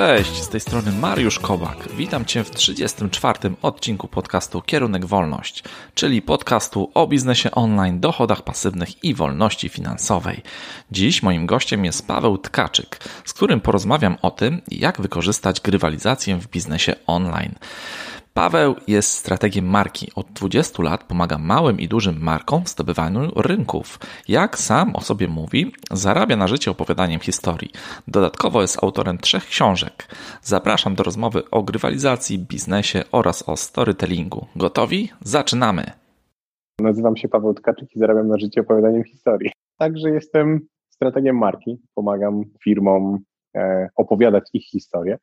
Cześć, z tej strony Mariusz Kobak. Witam Cię w 34. odcinku podcastu Kierunek Wolność, czyli podcastu o biznesie online, dochodach pasywnych i wolności finansowej. Dziś moim gościem jest Paweł Tkaczyk, z którym porozmawiam o tym, jak wykorzystać grywalizację w biznesie online. Paweł jest strategiem marki. Od 20 lat pomaga małym i dużym markom w zdobywaniu rynków. Jak sam o sobie mówi, zarabia na życie opowiadaniem historii. Dodatkowo jest autorem trzech książek. Zapraszam do rozmowy o grywalizacji, biznesie oraz o storytellingu. Gotowi? Zaczynamy! Nazywam się Paweł Tkaczyk i zarabiam na życie opowiadaniem historii. Także jestem strategiem marki. Pomagam firmom e, opowiadać ich historię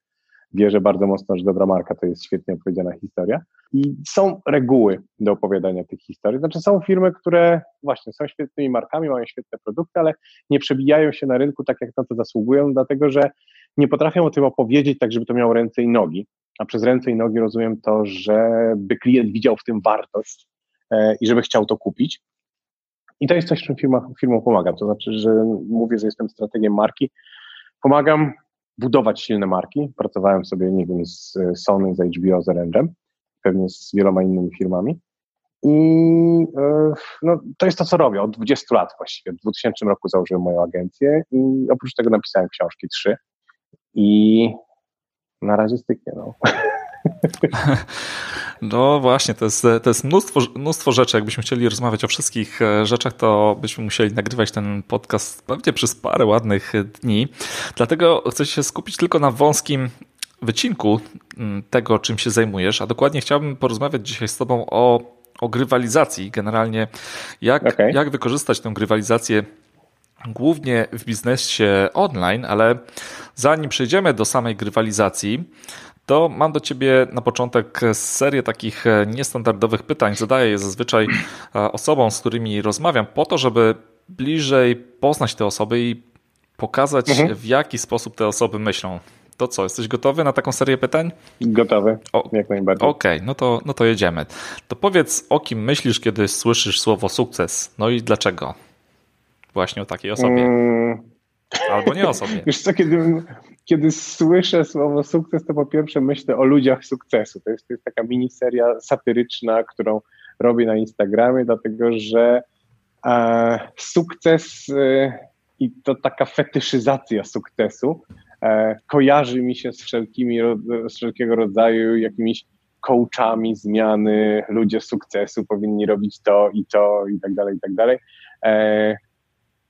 wierzę bardzo mocno, że dobra marka to jest świetnie opowiedziana historia. I są reguły do opowiadania tych historii. Znaczy, są firmy, które właśnie są świetnymi markami, mają świetne produkty, ale nie przebijają się na rynku tak, jak na to zasługują, dlatego że nie potrafią o tym opowiedzieć tak, żeby to miało ręce i nogi. A przez ręce i nogi rozumiem to, żeby klient widział w tym wartość e, i żeby chciał to kupić. I to jest coś, czym firma, firmom pomagam. To znaczy, że mówię, że jestem strategiem marki. Pomagam budować silne marki. Pracowałem sobie, nie wiem, z Sony, z HBO, z Orange'em, pewnie z wieloma innymi firmami. I e, no, to jest to, co robię od 20 lat właściwie. W 2000 roku założyłem moją agencję i oprócz tego napisałem książki trzy. I na razie styknie. No. No właśnie, to jest, to jest mnóstwo, mnóstwo rzeczy. Jakbyśmy chcieli rozmawiać o wszystkich e, rzeczach, to byśmy musieli nagrywać ten podcast pewnie przez parę ładnych dni. Dlatego chcę się skupić tylko na wąskim wycinku mm, tego, czym się zajmujesz, a dokładnie chciałbym porozmawiać dzisiaj z Tobą o, o grywalizacji. Generalnie, jak, okay. jak wykorzystać tę grywalizację głównie w biznesie online, ale zanim przejdziemy do samej grywalizacji, to mam do Ciebie na początek serię takich e, niestandardowych pytań. Zadaję je zazwyczaj e, osobom, z którymi rozmawiam, po to, żeby bliżej poznać te osoby i pokazać, mhm. w jaki sposób te osoby myślą. To co, jesteś gotowy na taką serię pytań? Gotowy, o, jak najbardziej. Okej, okay, no, to, no to jedziemy. To powiedz, o kim myślisz, kiedy słyszysz słowo sukces? No i dlaczego? Właśnie o takiej osobie. Mm. Albo nie o sobie. Wiesz co, kiedy, kiedy słyszę słowo sukces, to po pierwsze myślę o ludziach sukcesu. To jest, to jest taka miniseria satyryczna, którą robię na Instagramie, dlatego że e, sukces e, i to taka fetyszyzacja sukcesu e, kojarzy mi się z wszelkimi, z wszelkiego rodzaju jakimiś coachami zmiany, ludzie sukcesu powinni robić to i to i tak dalej, i tak dalej.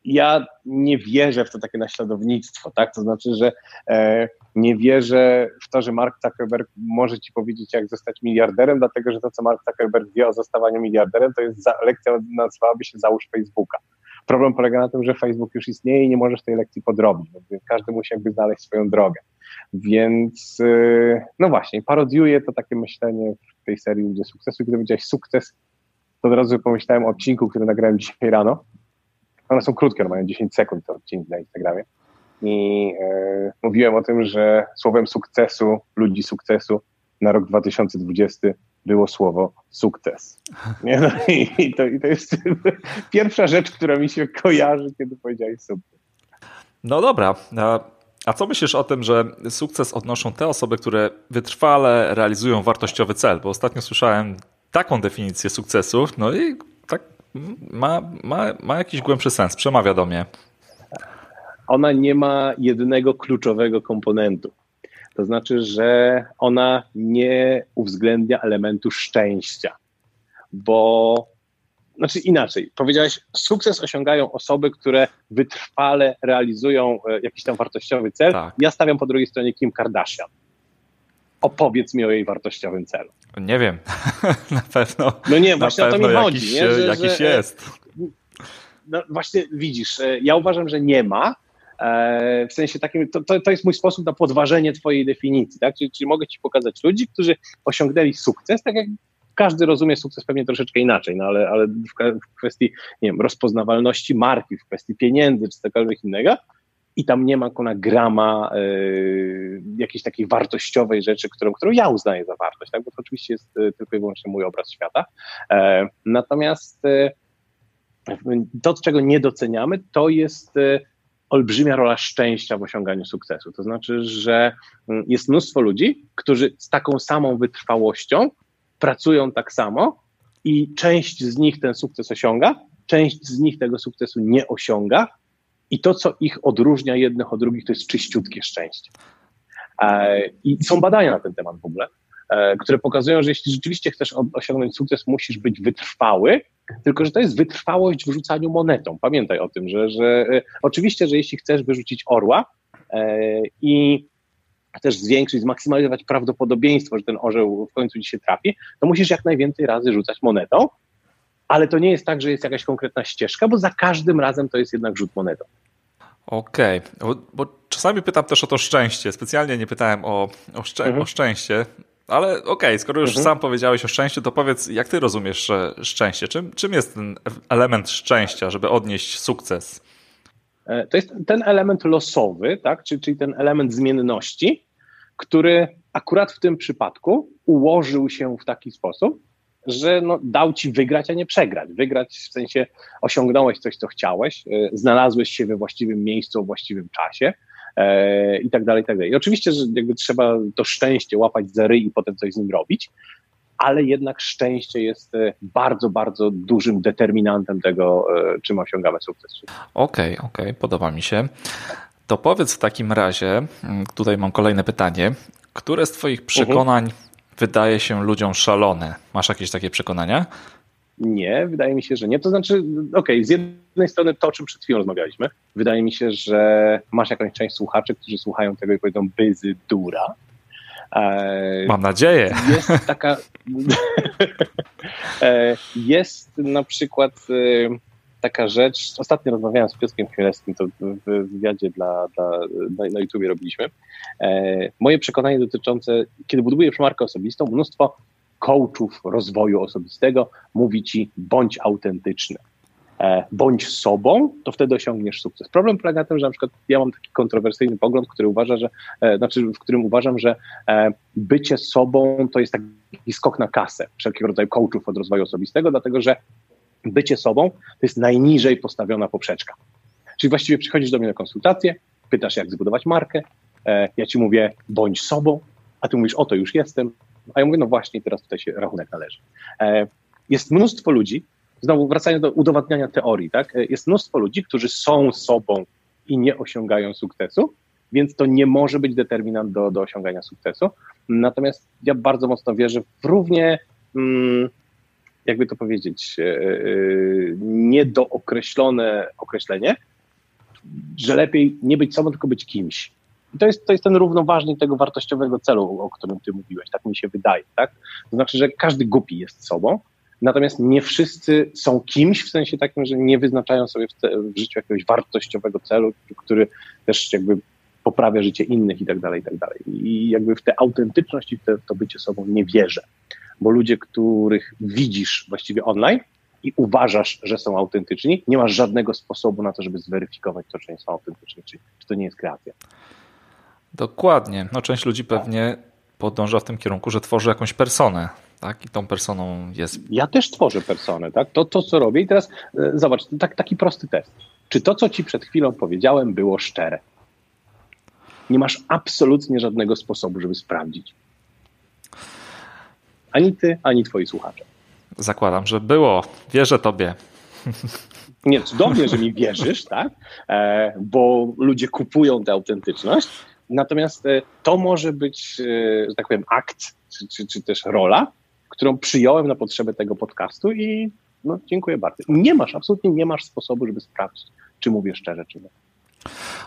Ja nie wierzę w to takie naśladownictwo, tak? To znaczy, że e, nie wierzę w to, że Mark Zuckerberg może ci powiedzieć, jak zostać miliarderem, dlatego że to, co Mark Zuckerberg wie o zostawaniu miliarderem, to jest za, lekcja, nazywałaby się Załóż Facebooka. Problem polega na tym, że Facebook już istnieje i nie możesz tej lekcji podrobić, więc każdy musi jakby znaleźć swoją drogę. Więc e, no właśnie, parodiuję to takie myślenie w tej serii Ludzie Sukcesu. Gdy powiedziałeś sukces, to od razu pomyślałem o odcinku, który nagrałem dzisiaj rano one są krótkie, one mają 10 sekund odcinek na Instagramie. I e, mówiłem o tym, że słowem sukcesu, ludzi sukcesu na rok 2020 było słowo sukces. Nie? No i, to, I to jest pierwsza rzecz, która mi się kojarzy, kiedy powiedziałeś sukces. No dobra. A co myślisz o tym, że sukces odnoszą te osoby, które wytrwale realizują wartościowy cel? Bo ostatnio słyszałem taką definicję sukcesu, no i ma, ma, ma jakiś głębszy sens, przemawia do mnie. Ona nie ma jednego kluczowego komponentu. To znaczy, że ona nie uwzględnia elementu szczęścia, bo znaczy inaczej, powiedziałeś, sukces osiągają osoby, które wytrwale realizują e, jakiś tam wartościowy cel. Tak. Ja stawiam po drugiej stronie Kim Kardashian opowiedz mi o jej wartościowym celu. Nie wiem, na pewno. No nie, właśnie o to mi chodzi. Jakiś, nie? Że, jakiś że, jest. No właśnie widzisz, e, ja uważam, że nie ma. E, w sensie takim, to, to, to jest mój sposób na podważenie twojej definicji, tak? Czyli, czyli mogę ci pokazać ludzi, którzy osiągnęli sukces, tak jak każdy rozumie sukces pewnie troszeczkę inaczej, no ale, ale w kwestii nie wiem, rozpoznawalności marki, w kwestii pieniędzy czy cokolwiek innego, i tam nie ma kuna grama y, jakiejś takiej wartościowej rzeczy, którą, którą ja uznaję za wartość, tak? bo to oczywiście jest y, tylko i wyłącznie mój obraz świata. E, natomiast y, to, czego nie doceniamy, to jest olbrzymia rola szczęścia w osiąganiu sukcesu. To znaczy, że mm, jest mnóstwo ludzi, którzy z taką samą wytrwałością pracują tak samo i część z nich ten sukces osiąga, część z nich tego sukcesu nie osiąga i to, co ich odróżnia jednych od drugich, to jest czyściutkie szczęście. E, I są badania na ten temat w ogóle, e, które pokazują, że jeśli rzeczywiście chcesz osiągnąć sukces, musisz być wytrwały, tylko że to jest wytrwałość w rzucaniu monetą. Pamiętaj o tym, że, że e, oczywiście, że jeśli chcesz wyrzucić orła i chcesz zwiększyć, zmaksymalizować prawdopodobieństwo, że ten orzeł w końcu ci się trafi, to musisz jak najwięcej razy rzucać monetą, ale to nie jest tak, że jest jakaś konkretna ścieżka, bo za każdym razem to jest jednak rzut monetą. Okej, okay. bo, bo, czasami pytam też o to szczęście. Specjalnie nie pytałem o, o, szczę mhm. o szczęście, ale okej, okay, skoro już mhm. sam powiedziałeś o szczęściu, to powiedz, jak ty rozumiesz szczęście? Czym, czym jest ten element szczęścia, żeby odnieść sukces? E, to jest ten element losowy, tak? czyli ten element zmienności, który akurat w tym przypadku ułożył się w taki sposób, że no, dał ci wygrać, a nie przegrać. Wygrać w sensie osiągnąłeś coś, co chciałeś, e, znalazłeś się we właściwym miejscu, w właściwym czasie e, i tak dalej, i tak dalej. I oczywiście, że jakby trzeba to szczęście łapać za ryj i potem coś z nim robić, ale jednak szczęście jest e, bardzo, bardzo dużym determinantem tego, czym osiągamy sukces. Okej, okay, okej, okay, podoba mi się. To powiedz w takim razie, tutaj mam kolejne pytanie, które z Twoich mhm. przekonań uh -huh wydaje się ludziom szalone. Masz jakieś takie przekonania? Nie, wydaje mi się, że nie. To znaczy, okej, okay, z jednej strony to, o czym przed chwilą rozmawialiśmy, wydaje mi się, że masz jakąś część słuchaczy, którzy słuchają tego i powiedzą byzy dura. E, Mam nadzieję. Jest taka. E, jest na przykład e, taka rzecz. Ostatnio rozmawiałem z Piotrkiem Chmielewskim, to w wywiadzie dla, dla, na, na YouTubie robiliśmy. E, moje przekonanie dotyczące, kiedy budujesz markę osobistą, mnóstwo coachów rozwoju osobistego mówi ci bądź autentyczny. E, bądź sobą, to wtedy osiągniesz sukces. Problem polega na tym, że na przykład ja mam taki kontrowersyjny pogląd, który uważa, że, e, znaczy, w którym uważam, że e, bycie sobą to jest taki skok na kasę wszelkiego rodzaju coachów od rozwoju osobistego, dlatego że bycie sobą to jest najniżej postawiona poprzeczka. Czyli właściwie przychodzisz do mnie na konsultację, pytasz, jak zbudować markę, e, ja ci mówię, bądź sobą, a ty mówisz, o to już jestem, a ja mówię, no właśnie, teraz tutaj się rachunek należy. E, jest mnóstwo ludzi, znowu wracając do udowadniania teorii, tak? E, jest mnóstwo ludzi, którzy są sobą i nie osiągają sukcesu, więc to nie może być determinant do, do osiągania sukcesu. Natomiast ja bardzo mocno wierzę w równie mm, jakby to powiedzieć, e, e, niedookreślone określenie, że lepiej nie być sobą, tylko być kimś. I to jest, to jest ten równoważnik tego wartościowego celu, o którym ty mówiłeś, tak mi się wydaje, tak? To znaczy, że każdy głupi jest sobą, natomiast nie wszyscy są kimś, w sensie takim, że nie wyznaczają sobie w, te, w życiu jakiegoś wartościowego celu, który też jakby poprawia życie innych i tak dalej, i tak dalej. I jakby w tę autentyczność i w, te, to bycie sobą nie wierzę bo ludzie, których widzisz właściwie online i uważasz, że są autentyczni, nie masz żadnego sposobu na to, żeby zweryfikować to, czy nie są autentyczni, czy, czy to nie jest kreacja. Dokładnie. No, część ludzi pewnie podąża w tym kierunku, że tworzy jakąś personę, tak? I tą personą jest. Ja też tworzę personę, tak? To, to co robię. I teraz e, zobacz, tak, taki prosty test. Czy to, co ci przed chwilą powiedziałem, było szczere? Nie masz absolutnie żadnego sposobu, żeby sprawdzić. Ani ty, ani twoi słuchacze. Zakładam, że było. Wierzę tobie. Nie, cudownie, że mi wierzysz, tak? E, bo ludzie kupują tę autentyczność. Natomiast e, to może być, e, że tak powiem, akt, czy, czy, czy też rola, którą przyjąłem na potrzeby tego podcastu i no, dziękuję bardzo. Nie masz, absolutnie nie masz sposobu, żeby sprawdzić, czy mówię szczerze, czy nie.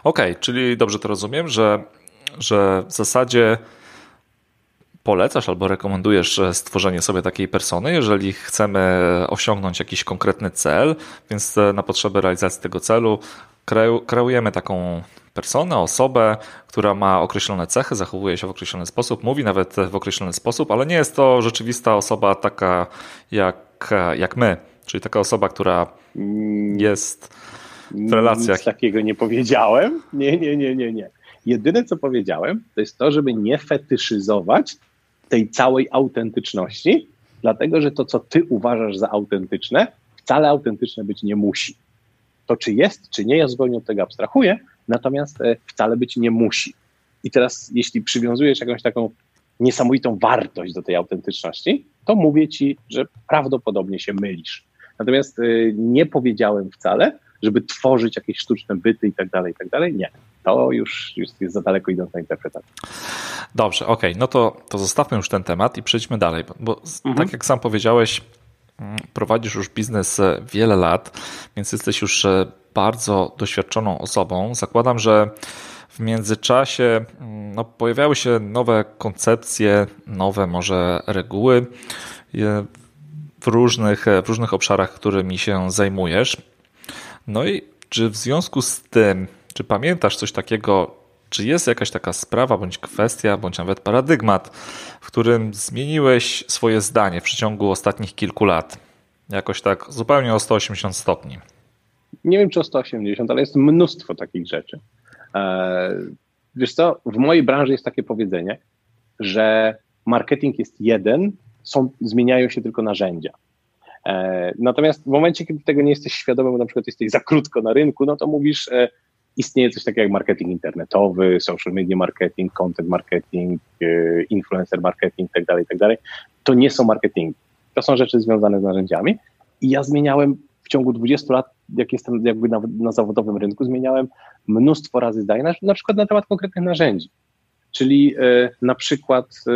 Okej, okay, czyli dobrze to rozumiem, że, że w zasadzie polecasz albo rekomendujesz e, stworzenie sobie takiej persony, jeżeli chcemy osiągnąć jakiś konkretny cel, więc e, na potrzeby realizacji tego celu kreujemy taką personę, osobę, która ma określone cechy, zachowuje się w określony sposób, mówi nawet w określony sposób, ale nie jest to rzeczywista osoba taka jak, jak my, czyli taka osoba, która jest w relacjach. Nic takiego nie powiedziałem. Nie, nie, nie, nie, nie. Jedyne, co powiedziałem, to jest to, żeby nie fetyszyzować tej całej To czy jest, czy nie, ja zupełnie od tego abstrahuję, natomiast e, wcale być nie musi. I teraz, jeśli przywiązujesz jakąś taką niesamowitą wartość do tej autentyczności, to mówię ci, że prawdopodobnie się mylisz. Natomiast y, nie powiedziałem wcale, żeby tworzyć jakieś sztuczne byty i tak dalej, i tak dalej. Nie. To już, już jest za daleko idąca interpretacja. Dobrze, okej, okay. no to, to zostawmy już ten temat i przejdźmy dalej, bo mhm. tak jak sam powiedziałeś, mm, prowadzisz już biznes e, wiele lat, więc jesteś już e, bardzo doświadczoną osobą. Zakładam, że w międzyczasie mm, no, pojawiały się nowe koncepcje, nowe może reguły w różnych, w różnych obszarach, którymi się zajmujesz. No i czy w związku z tym, czy pamiętasz coś takiego, czy jest jakaś taka sprawa, bądź kwestia, bądź nawet paradygmat, w którym zmieniłeś swoje zdanie w przeciągu ostatnich kilku lat? Jakoś tak zupełnie o 180 stopni. Nie wiem, czy o 180, ale jest mnóstwo takich rzeczy. E, wiesz co, w mojej branży jest takie powiedzenie, że marketing jest jeden, są, zmieniają się tylko narzędzia. E, natomiast w momencie, kiedy tego nie jesteś świadomy, bo na przykład jesteś za krótko na rynku, no to mówisz, e, istnieje coś takiego jak marketing internetowy, social media marketing, content marketing, influencer marketing itd., tak itd. Tak to nie są marketingi. To są rzeczy związane z narzędziami. I ja zmieniałem w ciągu 20 lat, jak jestem jakby na, na zawodowym rynku, zmieniałem mnóstwo razy zdania, na, na przykład na temat konkretnych narzędzi. Czyli e, na przykład, e,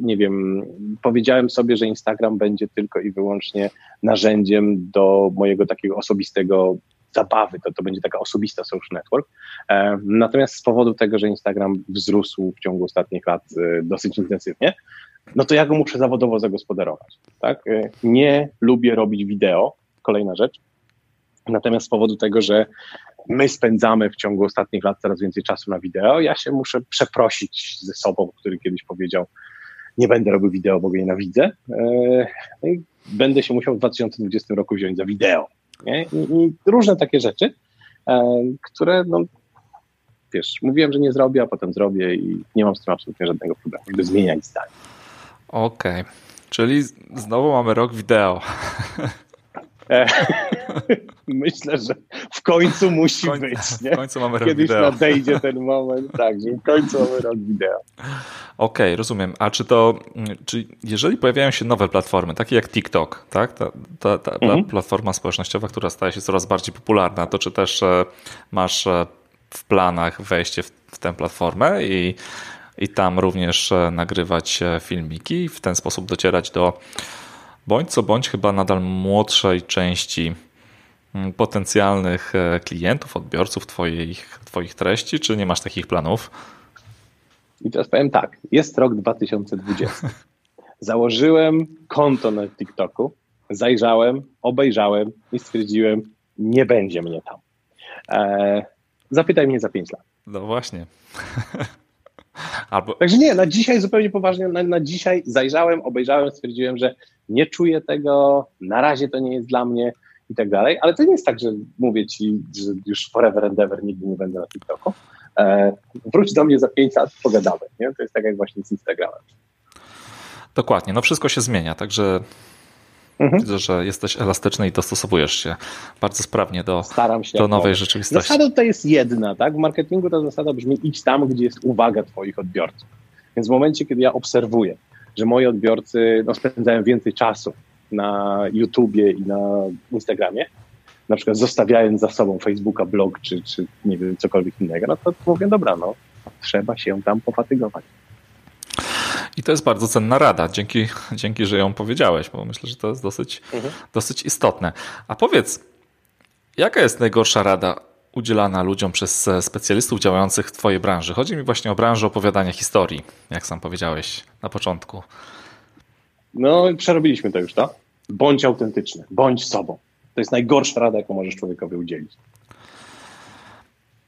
nie wiem, powiedziałem sobie, że Instagram będzie tylko i wyłącznie narzędziem do mojego takiego osobistego zabawy, to, to będzie taka osobista social network. Natomiast z powodu tego, że Instagram wzrósł w ciągu ostatnich lat dosyć intensywnie, no to ja go muszę zawodowo zagospodarować. Tak? Nie lubię robić wideo, kolejna rzecz. Natomiast z powodu tego, że my spędzamy w ciągu ostatnich lat coraz więcej czasu na wideo. Ja się muszę przeprosić ze sobą, który kiedyś powiedział, nie będę robił wideo, bo go nienawidzę. E, no będę się musiał w 2020 roku wziąć za wideo. Nie? I, I, różne takie rzeczy, e, które, no, wiesz, mówiłem, że nie zrobię, a potem zrobię i nie mam z tym absolutnie żadnego problemu, żeby zmieniać zdanie. Okej, okay. czyli znowu mamy rok wideo. E, myślę, że w końcu musi być. Nie? W końcu mamy rok Kiedyś wideo. nadejdzie ten moment, tak, że w końcu mamy rok wideo. Okej, okay, rozumiem. A czy to, czy jeżeli pojawiają się nowe platformy, takie jak TikTok, tak? Ta, ta, ta mhm. platforma społecznościowa, która staje się coraz bardziej popularna, to czy też e, masz e, w planach wejście w, w tę platformę i, i tam również nagrywać filmiki i w ten sposób docierać do bądź co bądź chyba nadal młodszej części mm, potencjalnych e, klientów, odbiorców twoich, twoich treści, czy nie masz takich planów? I teraz powiem tak, jest rok 2020. Założyłem konto na TikToku, zajrzałem, obejrzałem i stwierdziłem, nie będzie mnie tam. Eee, zapytaj mnie za 5 lat. No właśnie. Albo... Także nie, na dzisiaj zupełnie poważnie, na, na dzisiaj zajrzałem, obejrzałem, stwierdziłem, że nie czuję tego, na razie to nie jest dla mnie i tak dalej, ale to nie jest tak, że mówię ci, że już forever and ever nigdy nie będę na TikToku. E, wróć do mnie za 5 lat, pogadamy. Nie? To jest tak jak właśnie z Instagramem. Dokładnie, no wszystko się zmienia, także mhm. widzę, że jesteś elastyczny i dostosowujesz się bardzo sprawnie do, do nowej rzeczywistości. Zasada to jest jedna, tak? W marketingu ta zasada brzmi idź tam, gdzie jest uwaga twoich odbiorców. Więc w momencie, kiedy ja obserwuję, że moi odbiorcy no, spędzają więcej czasu na YouTubie i na Instagramie, na przykład zostawiając za sobą Facebooka, blog czy, czy nie wiem, cokolwiek innego, no to mówię, dobra, no trzeba się tam pofatygować. I to jest bardzo cenna rada. Dzięki, dzięki że ją powiedziałeś, bo myślę, że to jest dosyć, mhm. dosyć istotne. A powiedz, jaka jest najgorsza rada udzielana ludziom przez specjalistów działających w Twojej branży? Chodzi mi właśnie o branżę opowiadania historii, jak sam powiedziałeś na początku. No, przerobiliśmy to już, to. Bądź autentyczny, bądź sobą. To jest najgorsza rada, jaką możesz człowiekowi udzielić.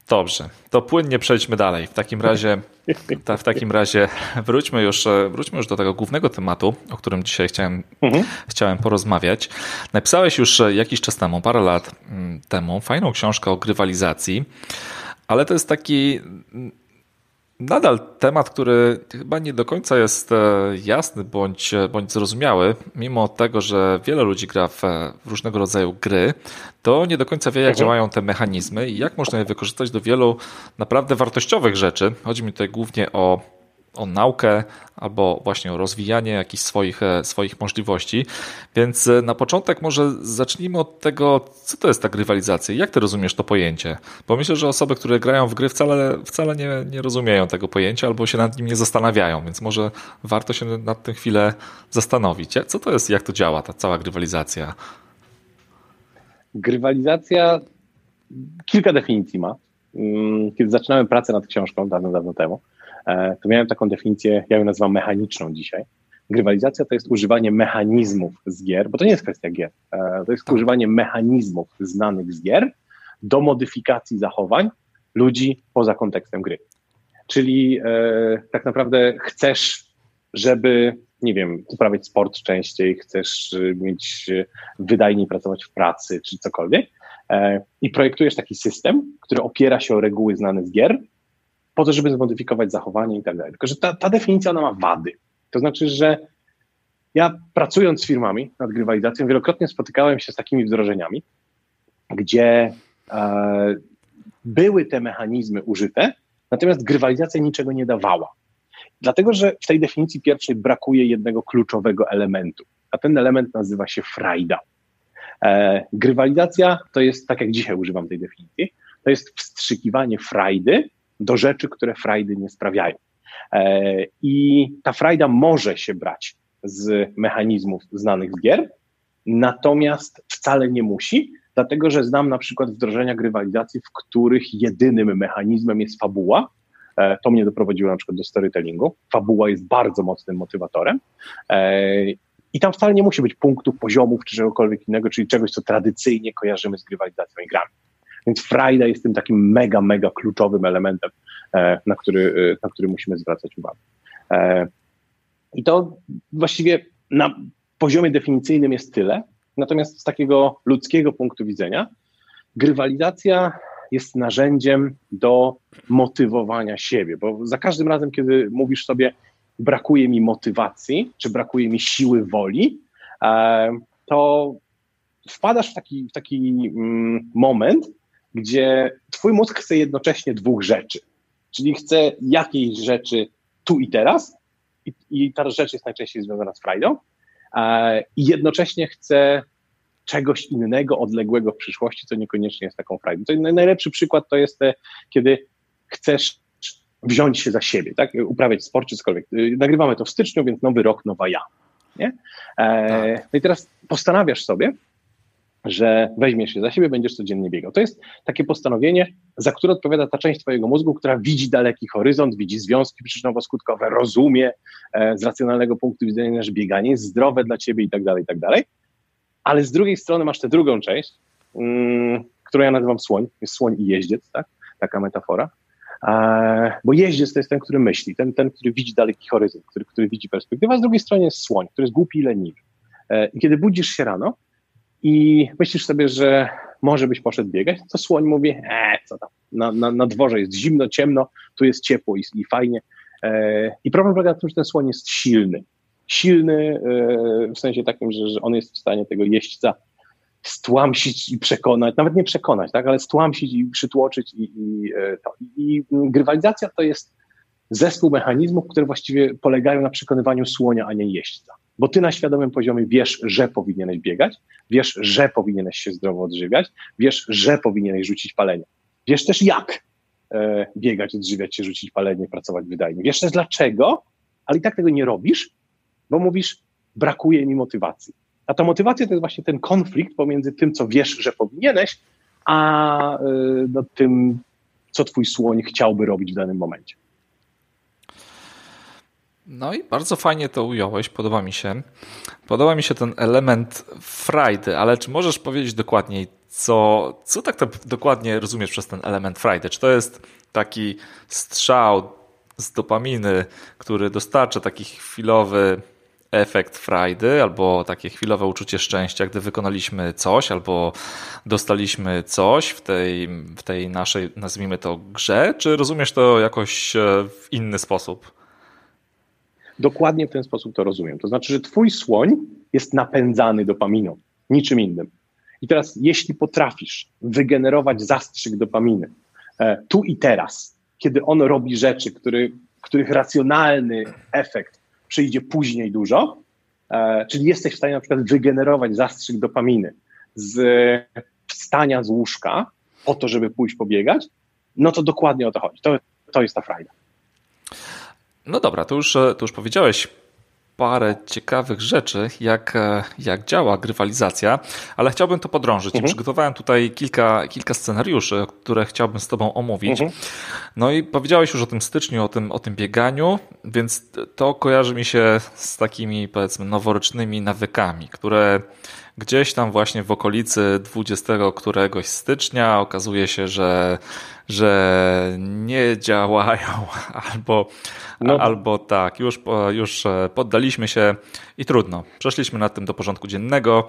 Dobrze, to płynnie przejdźmy dalej. W takim razie, ta, w takim razie wróćmy już, wróćmy już do tego głównego tematu, o którym dzisiaj chciałem, mhm. chciałem porozmawiać. Napisałeś już jakiś czas temu, parę lat mm, temu, fajną książkę o grywalizacji, ale to jest taki nadal temat, który chyba nie do końca jest e, jasny bądź, bądź zrozumiały, mimo tego, że wiele ludzi gra w, w różnego rodzaju gry, to nie do końca wie, jak mhm. działają te mechanizmy i jak można je wykorzystać do wielu naprawdę wartościowych rzeczy. Chodzi mi tutaj głównie o o naukę albo właśnie o rozwijanie jakichś swoich, e, swoich możliwości. Więc e, na początek może zacznijmy od tego, co to jest ta grywalizacja jak ty rozumiesz to pojęcie? Bo myślę, że osoby, które grają w gry wcale, wcale nie, nie rozumieją tego pojęcia albo się nad nim nie zastanawiają, więc może warto się nad tym chwilę zastanowić. Co to jest, jak to działa, ta cała grywalizacja? Grywalizacja kilka definicji ma. Mm, kiedy zaczynałem pracę nad książką dawno, dawno temu, E, to miałem taką definicję, ja ją nazywam mechaniczną dzisiaj. Grywalizacja to jest używanie mechanizmów z gier, bo to nie jest kwestia gier, e, to jest tak. używanie mechanizmów znanych z gier do modyfikacji zachowań ludzi poza kontekstem gry. Czyli e, tak naprawdę chcesz, żeby, nie wiem, uprawiać sport częściej, chcesz mieć wydajniej pracować w pracy czy cokolwiek i projektujesz taki system, który opiera się o reguły znane z gier, po to, żeby zmodyfikować zachowanie i tak dalej. Tylko, że ta, ta definicja ona ma wady. To znaczy, że ja pracując z firmami nad grywalizacją, wielokrotnie spotykałem się z takimi wdrożeniami, gdzie e, były te mechanizmy użyte, natomiast grywalizacja niczego nie dawała. Dlatego, że w tej definicji pierwszej brakuje jednego kluczowego elementu, a ten element nazywa się frajda. E, grywalizacja to jest, tak jak dzisiaj używam tej definicji, to jest wstrzykiwanie frajdy do rzeczy, które frajdy nie sprawiają. E, I ta frajda może się brać z mechanizmów znanych z gier, natomiast wcale nie musi, dlatego że znam na przykład wdrożenia grywalizacji, w których jedynym mechanizmem jest fabuła. E, to mnie doprowadziło na przykład do storytellingu. Fabuła jest bardzo mocnym motywatorem. I tam wcale nie musi być punktów, poziomów czy czegokolwiek innego, czyli czegoś, co tradycyjnie kojarzymy z grywalizacją i grami. Więc frajda jest tym takim mega, mega kluczowym elementem, e, na który, e, na który musimy zwracać uwagę. E, I to właściwie na poziomie definicyjnym jest tyle. Natomiast z takiego ludzkiego punktu widzenia, grywalizacja jest narzędziem do motywowania siebie, bo za każdym razem, kiedy mówisz sobie, brakuje mi motywacji, czy brakuje mi siły woli, to wpadasz w taki, w taki mm, moment, gdzie twój mózg chce jednocześnie dwóch rzeczy. Czyli chce jakiejś rzeczy tu i teraz, i, i ta rzecz jest najczęściej związana z frajdą, e, i jednocześnie chce czegoś innego, odległego w przyszłości, co niekoniecznie jest taką frajdą. To najlepszy przykład to jest, te, kiedy chcesz wziąć się za siebie, tak? uprawiać sport czy cokolwiek. Y, nagrywamy to w styczniu, więc nowy rok, nowa ja. Nie? E, tak. No i teraz postanawiasz sobie, że weźmiesz się za siebie, będziesz codziennie biegał. To jest takie postanowienie, za które odpowiada ta część twojego mózgu, która widzi daleki horyzont, widzi związki przyczynowo-skutkowe, rozumie e, z racjonalnego punktu widzenia, że bieganie jest zdrowe dla ciebie i tak dalej, i tak dalej. Ale z drugiej strony masz tę drugą część, mm, którą ja nazywam słoń, jest słoń i jeździec, tak? taka metafora. E, bo jeździec to jest ten, który myśli, ten, ten który widzi daleki horyzont, który, który widzi perspektywę, a z drugiej strony jest słoń, który jest głupi i leniwy. E, I kiedy budzisz się rano, i myślisz sobie, że może byś poszedł biegać, to słoń mówi, e, co tam, na, na, na dworze jest zimno, ciemno, tu jest ciepło i, i fajnie. E, I problem polega na tym, że ten słoń jest silny. Silny w sensie takim, że, że on jest w stanie tego jeźdźca stłamsić i przekonać, nawet nie przekonać, tak, ale stłamsić i przytłoczyć i, i, e, to. I grywalizacja to jest zespół mechanizmów, które właściwie polegają na przekonywaniu słonia, a nie jeźdźca. Bo ty na świadomym poziomie wiesz, że powinieneś biegać, wiesz, że powinieneś się zdrowo odżywiać, wiesz, że powinieneś rzucić palenie. Wiesz też jak e, biegać, odżywiać się, rzucić palenie, pracować wydajnie. Wiesz też dlaczego, ale i tak tego nie robisz, bo mówisz, brakuje mi motywacji. A ta motywacja to jest właśnie ten konflikt pomiędzy tym, co wiesz, że powinieneś, a e, no, tym, co twój słoń chciałby robić w danym momencie. No i bardzo fajnie to ująłeś, podoba mi się. Podoba mi się ten element frajdy, ale czy możesz powiedzieć dokładniej, co, co tak dokładnie rozumiesz przez ten element frajdy? Czy to jest taki strzał z dopaminy, który dostarcza taki chwilowy efekt frajdy albo takie chwilowe uczucie szczęścia, gdy wykonaliśmy coś albo dostaliśmy coś w tej, w tej naszej, nazwijmy to, grze, czy rozumiesz to jakoś e, w inny sposób? Dokładnie w ten sposób to rozumiem. To znaczy, że twój słoń jest napędzany dopaminą, niczym innym. I teraz, jeśli potrafisz wygenerować zastrzyk dopaminy e, tu i teraz, kiedy on robi rzeczy, który, których racjonalny efekt przyjdzie później dużo, e, czyli jesteś w stanie na przykład wygenerować zastrzyk dopaminy z wstania z łóżka po to, żeby pójść pobiegać, no to dokładnie o to chodzi. To, to jest ta frajda. No dobra, to już, to już powiedziałeś parę ciekawych rzeczy, jak, jak działa grywalizacja, ale chciałbym to podrążyć. Mhm. Przygotowałem tutaj kilka, kilka scenariuszy, które chciałbym z Tobą omówić. Mhm. No i powiedziałeś już o tym styczniu, o tym, o tym bieganiu, więc to kojarzy mi się z takimi, powiedzmy, noworocznymi nawykami, które gdzieś tam właśnie w okolicy 20 któregoś stycznia okazuje się, że, że nie działają albo, no. albo tak, już, już e, poddaliśmy się i trudno. Przeszliśmy nad tym do porządku dziennego,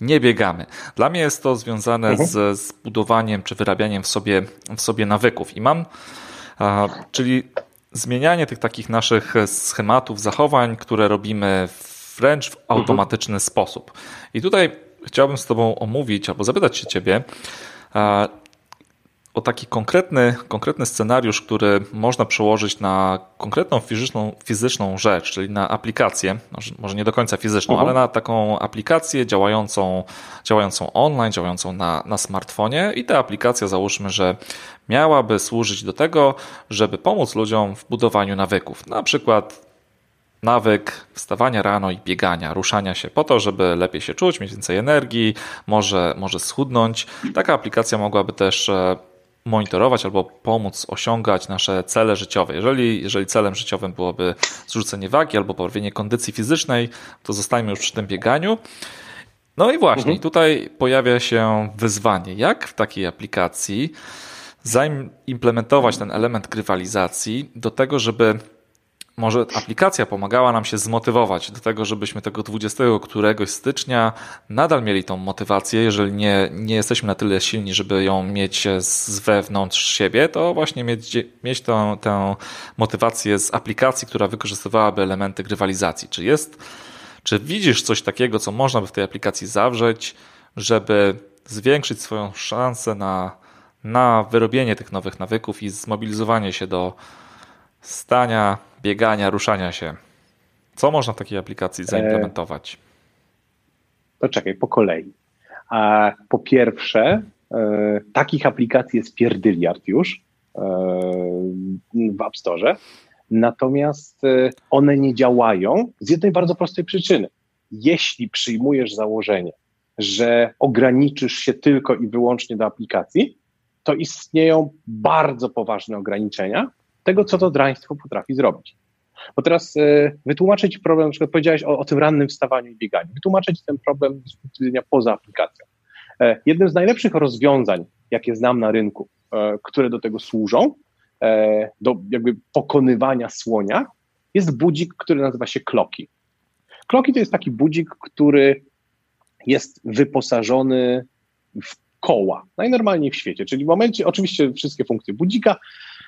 nie biegamy. Dla mnie jest to związane mhm. z, z budowaniem czy wyrabianiem w sobie, w sobie nawyków i mam, a, czyli zmienianie tych takich naszych schematów, zachowań, które robimy wręcz w automatyczny mhm. sposób. I tutaj chciałbym z Tobą omówić albo zapytać się Ciebie o taki konkretny, konkretny scenariusz, który można przełożyć na konkretną fizyczną, fizyczną rzecz, czyli na aplikację, może nie do końca fizyczną, -huh. ale na taką aplikację działającą, działającą online, działającą na, na smartfonie i ta aplikacja załóżmy, że miałaby służyć do tego, żeby pomóc ludziom w budowaniu nawyków. Na przykład nawyk wstawania rano i biegania, ruszania się po to, żeby lepiej się czuć, mieć więcej energii, może, może schudnąć. Taka aplikacja mogłaby też e, monitorować albo pomóc osiągać nasze cele życiowe. Jeżeli, jeżeli celem życiowym byłoby zrzucenie wagi albo poprawienie kondycji fizycznej, to zostajmy już przy tym bieganiu. No i właśnie, mhm. tutaj pojawia się wyzwanie, jak w takiej aplikacji zaimplementować ten element grywalizacji do tego, żeby może aplikacja pomagała nam się zmotywować do tego, żebyśmy tego 20 któregoś stycznia nadal mieli tą motywację. Jeżeli nie, nie jesteśmy na tyle silni, żeby ją mieć z wewnątrz siebie, to właśnie mieć, mieć tę, tę motywację z aplikacji, która wykorzystywałaby elementy grywalizacji. Czy jest, czy widzisz coś takiego, co można by w tej aplikacji zawrzeć, żeby zwiększyć swoją szansę na, na wyrobienie tych nowych nawyków i zmobilizowanie się do stania, biegania, ruszania się. Co można w takiej aplikacji zaimplementować? To czekaj, po kolei. A po pierwsze, e, takich aplikacji jest pierdyliard już e, w App Store, natomiast e, one nie działają z jednej bardzo prostej przyczyny. Jeśli przyjmujesz założenie, że ograniczysz się tylko i wyłącznie do aplikacji, to istnieją bardzo poważne ograniczenia, tego, co to draństwo potrafi zrobić. Bo teraz y, wytłumaczyć problem, na przykład powiedziałeś o, o, tym rannym wstawaniu i bieganiu, wytłumaczyć ten problem z punktu widzenia poza aplikacją. E, jednym z najlepszych rozwiązań, jakie znam na rynku, e, które do tego służą, e, do jakby pokonywania słonia, jest budzik, który nazywa się Kloki. Kloki to jest taki budzik, który jest wyposażony w koła, najnormalniej w świecie, czyli w momencie, oczywiście wszystkie funkcje budzika,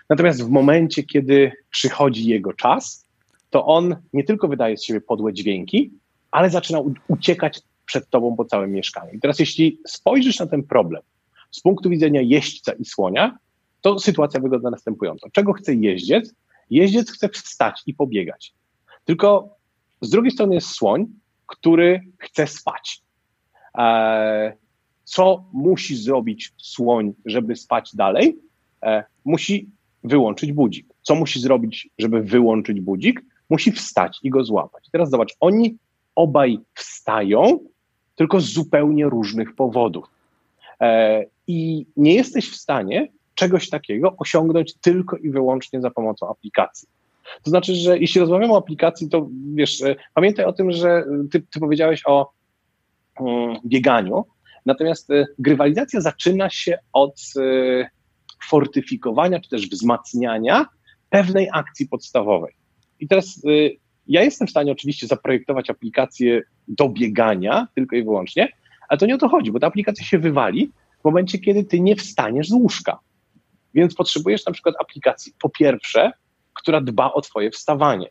Natomiast w momencie, kiedy przychodzi jego czas, to on nie tylko wydaje z siebie podłe dźwięki, ale zaczyna uciekać przed tobą po całym mieszkaniu. I teraz, jeśli spojrzysz na ten problem z punktu widzenia jeźdźca i słonia, to sytuacja wygląda następująco. Czego chce jeździec? Jeździec chce wstać i pobiegać. Tylko z drugiej strony jest słoń, który chce spać. E, co musi zrobić słoń, żeby spać dalej? E, musi wyłączyć budzik. Co musi zrobić, żeby wyłączyć budzik? Musi wstać i go złapać. Teraz zobacz, oni obaj wstają, tylko z zupełnie różnych powodów. E, I nie jesteś w stanie czegoś takiego osiągnąć tylko i wyłącznie za pomocą aplikacji. To znaczy, że jeśli rozmawiamy o aplikacji, to wiesz, e, pamiętaj o tym, że ty, ty powiedziałeś o mm, bieganiu, natomiast e, grywalizacja zaczyna się od fortyfikowania czy też wzmacniania pewnej akcji podstawowej. I teraz y, ja jestem w stanie oczywiście zaprojektować aplikację do biegania tylko i wyłącznie, ale to nie o to chodzi, bo ta aplikacja się wywali w momencie, kiedy ty nie wstaniesz z łóżka. Więc potrzebujesz na przykład aplikacji, po pierwsze, która dba o twoje wstawanie.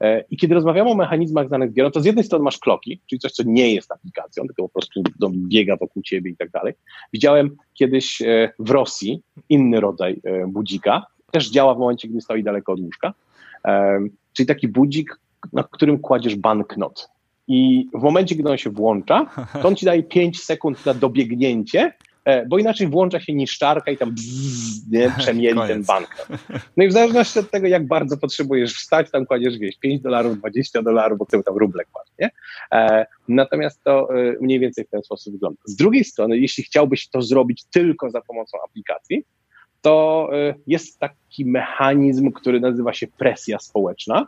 E, I kiedy rozmawiamy o mechanizmach znanych gier, no to z jednej strony masz kloki, czyli coś, co nie jest aplikacją, tylko po prostu biega wokół ciebie i tak dalej. Widziałem kiedyś e, w Rosji inny rodzaj e, budzika, też działa w momencie, gdy stoi daleko od łóżka, czyli taki budzik, na którym kładziesz banknot. I w momencie, gdy on się włącza, to on ci daje 5 sekund na dobiegnięcie bo inaczej włącza się niszczarka i tam bzzz, nie, przemieli ten bank. No i w zależności od tego, jak bardzo potrzebujesz wstać, tam kładziesz, wieś 5 dolarów, 20 dolarów, bo ty tam ruble kładziesz, nie? E, natomiast to e, mniej więcej w ten sposób wygląda. Z drugiej strony, jeśli chciałbyś to zrobić tylko za pomocą aplikacji, to jest taki mechanizm, który nazywa się presja społeczna,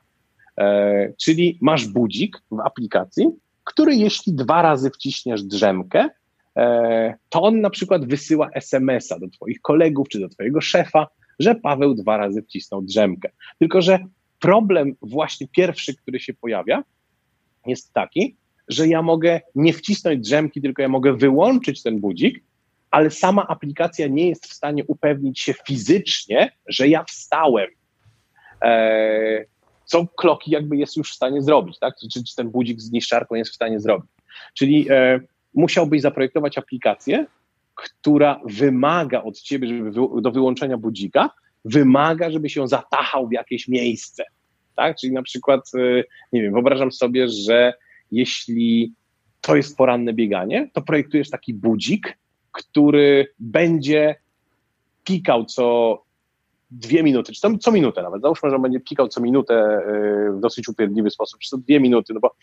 czyli masz budzik w aplikacji, który jeśli dwa razy wciśniesz drzemkę, E, to on na przykład wysyła SMS-a do Twoich kolegów czy do Twojego szefa, że Paweł dwa razy wcisnął drzemkę. Tylko, że problem właśnie pierwszy, który się pojawia, jest taki, że ja mogę nie wcisnąć drzemki, tylko ja mogę wyłączyć ten budzik, ale sama aplikacja nie jest w stanie upewnić się fizycznie, że ja wstałem. E, co kloki jakby jest już w stanie zrobić, tak? Czy, czy ten budzik z niszczarką jest w stanie zrobić. Czyli e, musiałbyś zaprojektować aplikację, która wymaga od ciebie, żeby do wyłączenia budzika, wymaga, żeby się zatachał w jakieś miejsce. Tak? Czyli na przykład, y, nie wiem, wyobrażam sobie, że jeśli to jest poranne bieganie, to projektujesz taki budzik, który będzie pikał co dwie minuty, czy co, co minutę nawet. Załóżmy, że on będzie pikał co minutę y, w dosyć upierdliwy sposób, czy co dwie minuty, no bo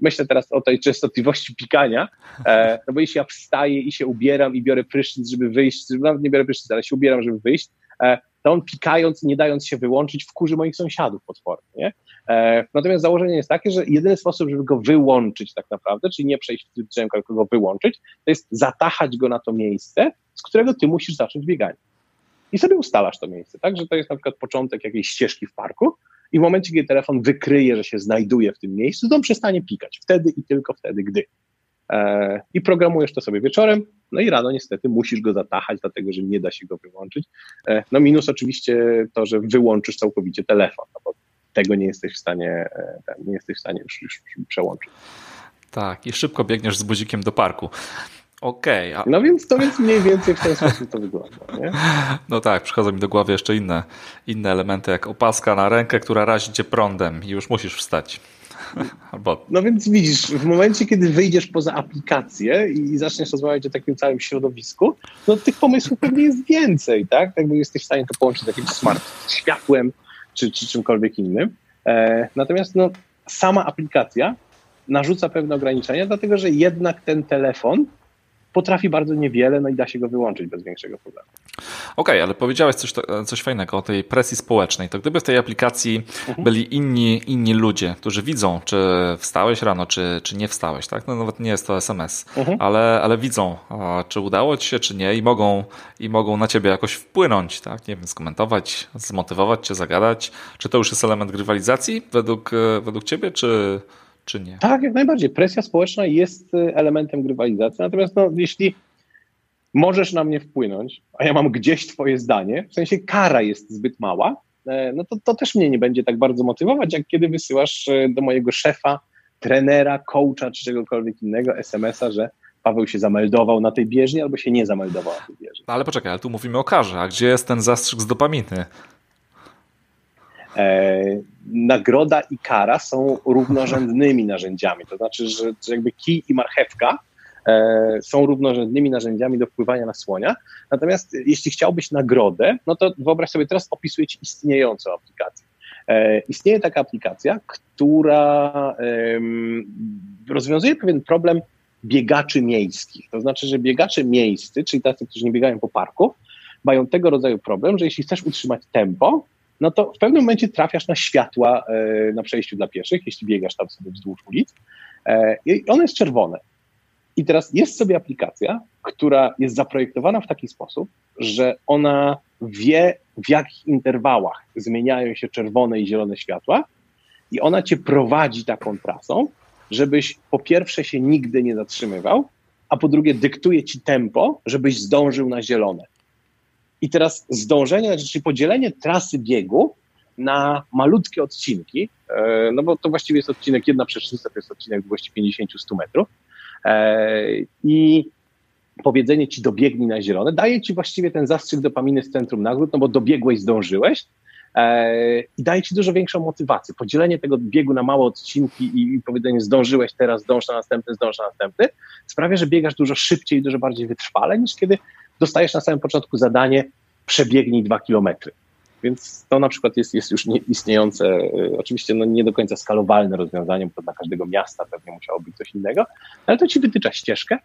myślę teraz o tej częstotliwości pikania, e, no bo jeśli ja wstaję i się ubieram i biorę prysznic, żeby wyjść, nawet nie biorę prysznic, ale się ubieram, żeby wyjść, e, to on pikając, nie dając się wyłączyć, wkurzy moich sąsiadów potwornie. Nie? E, natomiast założenie jest takie, że jedyny sposób, żeby go wyłączyć tak naprawdę, czyli nie przejść w tryb drzemka, tylko go wyłączyć, to jest zatachać go na to miejsce, z którego ty musisz zacząć bieganie. I sobie ustalasz to miejsce, tak? Że to jest na przykład początek jakiejś ścieżki w parku, i w momencie, kiedy telefon wykryje, że się znajduje w tym miejscu, to on przestanie pikać. Wtedy i tylko wtedy, gdy. E, I programujesz to sobie wieczorem, no i rano niestety musisz go zatachać, dlatego że nie da się go wyłączyć. E, no minus oczywiście to, że wyłączysz całkowicie telefon, no bo tego nie jesteś w stanie, e, nie jesteś w stanie już, już przełączyć. Tak, i szybko biegniesz z buzikiem do parku. Okej. Okay, a... No więc to więc mniej więcej w ten sposób to wygląda. Nie? No tak, przychodzą mi do głowy jeszcze inne, inne elementy, jak opaska na rękę, która razi cię prądem i już musisz wstać. Albo... No więc widzisz, w momencie, kiedy wyjdziesz poza aplikację i zaczniesz rozmawiać o takim całym środowisku, no tych pomysłów pewnie jest więcej, tak? Jakby jesteś w stanie to połączyć z jakimś smart światłem czy, czy czymkolwiek innym. E, natomiast no, sama aplikacja narzuca pewne ograniczenia, dlatego że jednak ten telefon potrafi bardzo niewiele, no i da się go wyłączyć bez większego problemu. Okej, okay, ale powiedziałeś coś, coś fajnego o tej presji społecznej. To gdyby w tej aplikacji mhm. byli inni, inni ludzie, którzy widzą, czy wstałeś rano, czy, czy nie wstałeś, tak? No nawet nie jest to SMS, mhm. ale, ale widzą, czy udało ci się, czy nie i mogą, i mogą na ciebie jakoś wpłynąć, tak? Nie wiem, skomentować, zmotywować cię, zagadać. Czy to już jest element rywalizacji według, według ciebie, czy, czy nie? Tak, jak najbardziej. Presja społeczna jest y, elementem grywalizacji, natomiast no, jeśli możesz na mnie wpłynąć, a ja mam gdzieś twoje zdanie, w sensie kara jest zbyt mała, e, no to, to też mnie nie będzie tak bardzo motywować, jak kiedy wysyłasz e, do mojego szefa, trenera, coacha czy czegokolwiek innego SMS-a, że Paweł się zameldował na tej bieżni albo się nie zameldował na tej bieżni. No ale poczekaj, ale tu mówimy o karze, a gdzie jest ten zastrzyk z dopaminy? E, nagroda i kara są równorzędnymi narzędziami. To znaczy, że, że jakby kij i marchewka e, są równorzędnymi narzędziami do wpływania na słonia. Natomiast jeśli chciałbyś nagrodę, no to wyobraź sobie, teraz opisuję Ci istniejącą aplikację. E, istnieje taka aplikacja, która rozwiązuje pewien problem biegaczy miejskich. To znaczy, że biegacze miejscy, czyli tacy, którzy nie biegają po parku, mają tego rodzaju problem, że jeśli chcesz utrzymać tempo, no to w pewnym momencie trafiasz na światła e, na przejściu dla pieszych, jeśli biegasz tam sobie wzdłuż ulic e, i one jest czerwone. I teraz jest sobie aplikacja, która jest zaprojektowana w taki sposób, że ona wie, w jakich interwałach zmieniają się czerwone i zielone światła i ona cię prowadzi taką trasą, żebyś po pierwsze się nigdy nie zatrzymywał, a po drugie dyktuje ci tempo, żebyś zdążył na zielone. I teraz zdążenie, czyli podzielenie trasy biegu na malutkie odcinki, e, no bo to właściwie jest odcinek jedna przecznica, to jest odcinek długości 50-100 metrów e, i powiedzenie ci dobiegnij na zielone daje ci właściwie ten zastrzyk dopaminy z centrum nagród, no bo dobiegłeś, zdążyłeś, e, i daje ci dużo większą motywację. Podzielenie tego biegu na małe odcinki i powiedzenie zdążyłeś teraz, zdąż na następny, zdąż na następny, sprawia, że biegasz dużo szybciej i dużo bardziej wytrwale niż kiedy dostajesz na samym początku zadanie przebiegnij dwa kilometry. Więc to na przykład jest, jest już istniejące, y, oczywiście no nie do końca skalowalne rozwiązanie, bo to dla każdego miasta pewnie musiało być coś innego, ale to ci wytycza ścieżkę,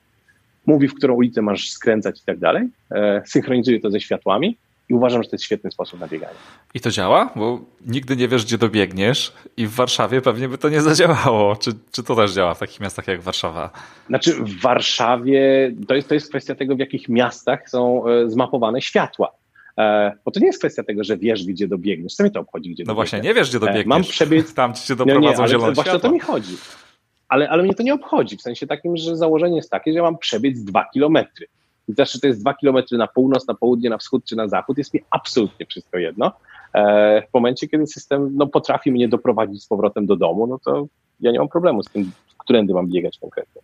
mówi, w którą ulicę masz skręcać i tak dalej, e, synchronizuje to ze światłami i uważam, że to jest świetny sposób na bieganie. I to działa? Bo nigdy nie wiesz, gdzie dobiegniesz i w Warszawie pewnie by to nie zadziałało. Czy, czy to też działa w takich miastach jak Warszawa? Znaczy w Warszawie to jest, to jest kwestia tego, w jakich miastach są e, zmapowane światła. E, bo to nie jest kwestia tego, że wiesz, gdzie dobiegniesz. Co mnie to obchodzi, gdzie No właśnie, nie wiesz, gdzie dobiegniesz. Mam przebiec... Tam ci się doprowadzą nie, nie, zielone Właśnie o to mi chodzi. Ale, ale mnie to nie obchodzi, w sensie takim, że założenie jest takie, że ja mam przebiec dwa kilometry. I też, czy to jest dwa kilometry na północ, na południe, na wschód czy na zachód, jest mi absolutnie wszystko jedno. E, w momencie, kiedy system no, potrafi mnie doprowadzić z powrotem do domu, no to ja nie mam problemu z tym, którędy mam biegać konkretnie.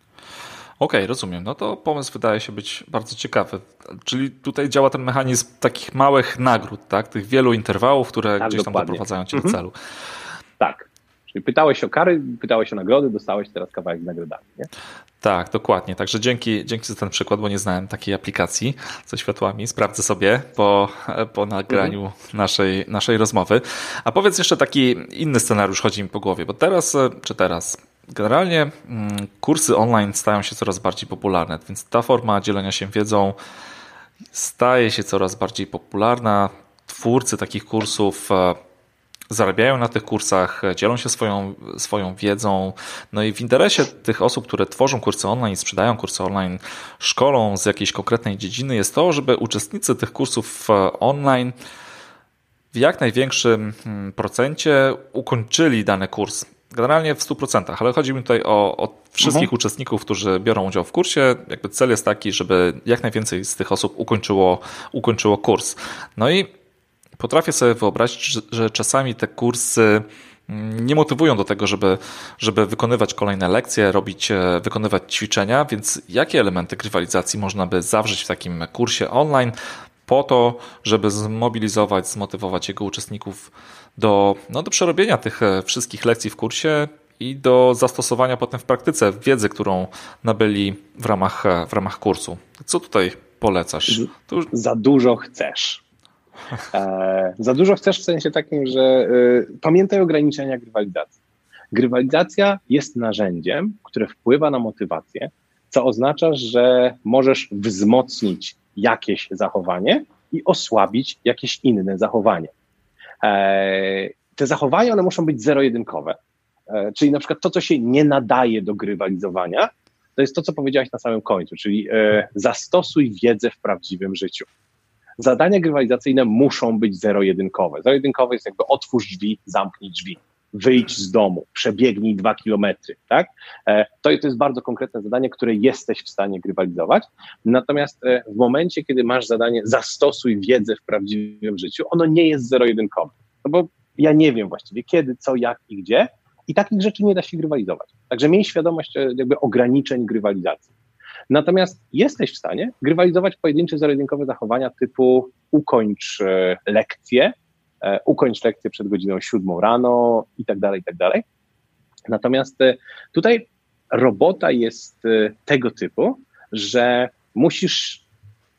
Okej, okay, rozumiem. No to pomysł wydaje się być bardzo ciekawy. Czyli tutaj działa ten mechanizm takich małych nagród, tak? Tych wielu interwałów, które tak, gdzieś tam dokładnie. doprowadzają cię mhm. do celu. Tak. Czyli pytałeś o kary, pytałeś o nagrody, dostałeś teraz kawałek z nagrodami. Nie? Tak, dokładnie. Także dzięki, dzięki za ten przykład, bo nie znałem takiej aplikacji ze światłami. Sprawdzę sobie po, po nagraniu mhm. naszej, naszej rozmowy. A powiedz jeszcze taki inny scenariusz chodzi mi po głowie, bo teraz, czy teraz, generalnie mm, kursy online stają się coraz bardziej popularne, więc ta forma dzielenia się wiedzą staje się coraz bardziej popularna. Twórcy takich kursów e, zarabiają na tych kursach, dzielą się swoją, swoją wiedzą. No i w interesie tych osób, które tworzą kursy online, sprzedają kursy online, szkolą z jakiejś konkretnej dziedziny, jest to, żeby uczestnicy tych kursów e, online w jak największym hmm, procencie ukończyli dany kurs. Generalnie w 100%, ale chodzi mi tutaj o, o wszystkich mhm. uczestników, którzy biorą udział w kursie. Jakby cel jest taki, żeby jak najwięcej z tych osób ukończyło, ukończyło kurs. No i potrafię sobie wyobrazić, że czasami te kursy mm, nie motywują do tego, żeby, żeby wykonywać kolejne lekcje, robić, e, wykonywać ćwiczenia, więc jakie elementy grywalizacji można by zawrzeć w takim kursie online po to, żeby zmobilizować, zmotywować jego uczestników do, no, do przerobienia tych e, wszystkich lekcji w kursie i do zastosowania potem w praktyce wiedzy, którą nabyli w ramach, e, w ramach kursu. Co tutaj polecasz? Za dużo chcesz. E, za dużo chcesz w sensie takim, że e, pamiętaj ograniczenia grywalizacji. Grywalizacja jest narzędziem, które wpływa na motywację, co oznacza, że możesz wzmocnić jakieś zachowanie i osłabić jakieś inne zachowanie. E, te zachowania one muszą być zero-jedynkowe. E, czyli na przykład to, co się nie nadaje do grywalizowania, to jest to, co powiedziałeś na samym końcu, czyli e, zastosuj wiedzę w prawdziwym życiu zadania grywalizacyjne muszą być zero-jedynkowe. Zero-jedynkowe jest jakby otwórz drzwi, zamknij drzwi, wyjdź z domu, przebiegnij dwa kilometry, tak? E, to, to jest bardzo konkretne zadanie, które jesteś w stanie grywalizować. Natomiast e, w momencie, kiedy masz zadanie zastosuj wiedzę w prawdziwym życiu, ono nie jest zero-jedynkowe. No bo ja nie wiem właściwie kiedy, co, jak i gdzie i takich rzeczy nie da się grywalizować. Także miej świadomość e, jakby ograniczeń grywalizacji. Natomiast jesteś w stanie grywalizować pojedyncze zero-jedynkowe zachowania typu ukończ e, lekcję, e, ukończ lekcję przed godziną siódmą rano i tak dalej, i tak dalej. Natomiast e, tutaj robota jest tego typu, że musisz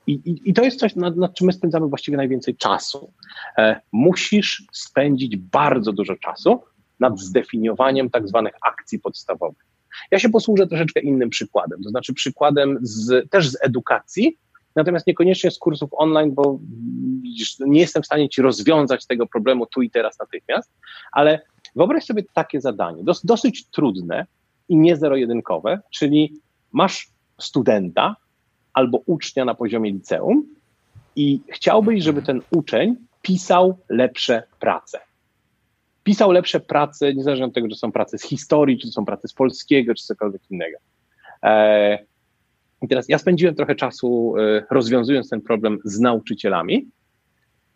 i, i, I, to jest coś, nad, nad, czym my spędzamy właściwie najwięcej czasu. E, musisz spędzić bardzo dużo czasu nad zdefiniowaniem tak zwanych akcji podstawowych. Ja się posłużę troszeczkę innym przykładem, to znaczy przykładem z, też z edukacji, natomiast niekoniecznie z kursów online, bo widzisz, nie jestem w stanie ci rozwiązać tego problemu tu i teraz natychmiast, ale wyobraź sobie takie zadanie, dos, dosyć trudne i nie zero-jedynkowe, czyli masz studenta albo ucznia na poziomie liceum i chciałbyś, żeby ten uczeń pisał lepsze prace. Pisał lepsze prace, niezależnie od tego, czy są prace z historii, czy są prace z polskiego, czy cokolwiek innego. E, I teraz ja spędziłem trochę czasu e, rozwiązując ten problem z nauczycielami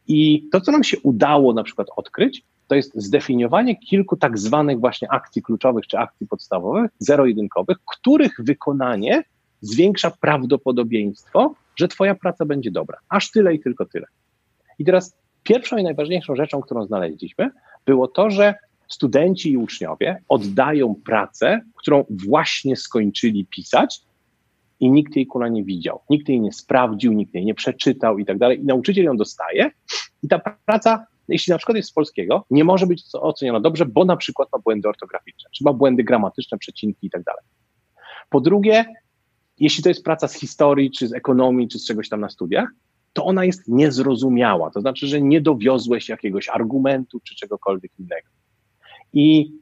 i to, co nam się udało na przykład odkryć, to jest zdefiniowanie kilku tak zwanych właśnie akcji kluczowych czy akcji podstawowych, zero-jedynkowych, których wykonanie zwiększa prawdopodobieństwo, że Twoja praca będzie dobra. Aż tyle i tylko tyle. I teraz pierwszą i najważniejszą rzeczą, którą znaleźliśmy, było to, że studenci i uczniowie oddają pracę, którą właśnie skończyli pisać i nikt jej kula nie widział, nikt jej nie sprawdził, nikt jej nie przeczytał i tak dalej. I nauczyciel ją dostaje i ta praca, jeśli na przykład jest z polskiego, nie może być oceniona dobrze, bo na przykład ma błędy ortograficzne, czy ma błędy gramatyczne, przecinki i tak dalej. Po drugie, jeśli to jest praca z historii, czy z ekonomii, czy z czegoś tam na studiach, to ona jest niezrozumiała. To znaczy, że nie dowiozłeś jakiegoś argumentu, czy czegokolwiek innego. I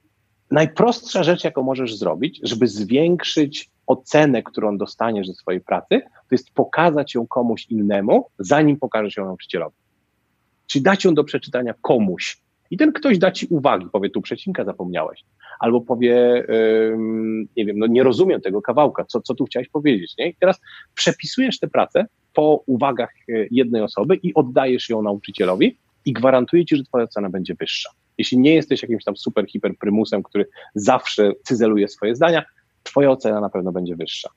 najprostsza rzecz, jaką możesz zrobić, żeby zwiększyć ocenę, którą dostaniesz ze swojej pracy, to jest pokazać ją komuś innemu, zanim pokażesz ją nauczycielowi. Czyli dać ją do przeczytania komuś. I ten ktoś da ci uwagi, powie, tu przecinka zapomniałeś. Albo powie, yy, nie wiem, no nie rozumiem tego kawałka, co, co tu chciałeś powiedzieć, nie? I teraz przepisujesz tę pracę po uwagach e, jednej osoby i oddajesz ją nauczycielowi i gwarantuję ci, że twoja cena będzie wyższa. Jeśli nie jesteś jakimś tam super hiper prymusem, który zawsze cyzeluje swoje zdania, twoja ocena na pewno będzie wyższa.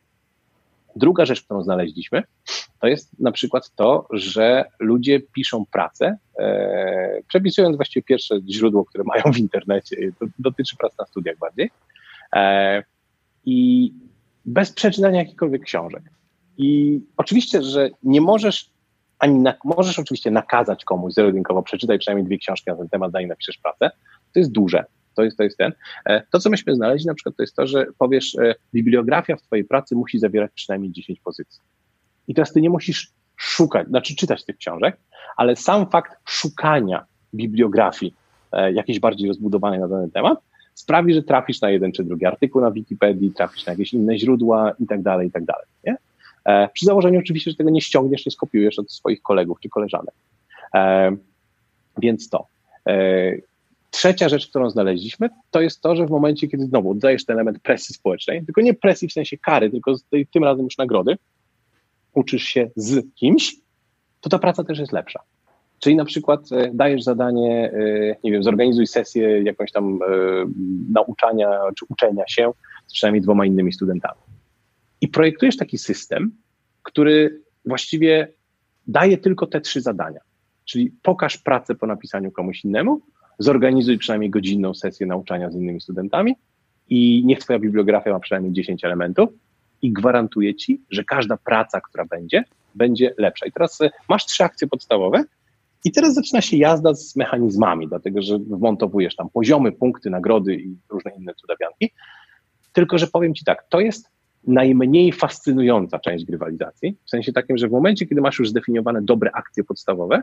Druga rzecz, którą znaleźliśmy, to jest na przykład to, że ludzie piszą pracę, e, przepisując właściwie pierwsze źródło, które mają w internecie, to dotyczy prac na studiach bardziej, e, i bez przeczytania jakichkolwiek książek. I oczywiście, że nie możesz ani na, możesz oczywiście nakazać komuś zero-jedynkowo przeczytaj przynajmniej dwie książki na ten temat, zanim napiszesz pracę. To jest duże. To jest, to jest ten. E, to, co myśmy znaleźli na przykład, to jest to, że powiesz, e, bibliografia w twojej pracy musi zawierać przynajmniej 10 pozycji. I teraz ty nie musisz szukać, znaczy czytać tych książek, ale sam fakt szukania bibliografii e, jakiejś bardziej rozbudowanej na dany temat sprawi, że trafisz na jeden czy drugi artykuł na Wikipedii, trafisz na jakieś inne źródła i tak dalej, i tak dalej. Nie? E, przy założeniu oczywiście, że tego nie ściągniesz, nie skopiujesz od swoich kolegów czy koleżanek. E, więc to. E, trzecia rzecz, którą znaleźliśmy, to jest to, że w momencie, kiedy znowu oddajesz ten element presji społecznej, tylko nie presji w sensie kary, tylko tym razem już nagrody, uczysz się z kimś, to ta praca też jest lepsza. Czyli na przykład dajesz zadanie, nie wiem, zorganizuj sesję jakąś tam nauczania czy uczenia się z przynajmniej dwoma innymi studentami. I projektujesz taki system, który właściwie daje tylko te trzy zadania. Czyli pokaż pracę po napisaniu komuś innemu, zorganizuj przynajmniej godzinną sesję nauczania z innymi studentami i niech twoja bibliografia ma przynajmniej 10 elementów i gwarantuję ci, że każda praca, która będzie, będzie lepsza. I teraz e, masz trzy akcje podstawowe i teraz zaczyna się jazda z mechanizmami, dlatego że wmontowujesz tam poziomy, punkty, nagrody i różne inne cudawianki. Tylko, że powiem ci tak, to jest najmniej fascynująca część grywalizacji, w sensie takim, że w momencie, kiedy masz już zdefiniowane dobre akcje podstawowe,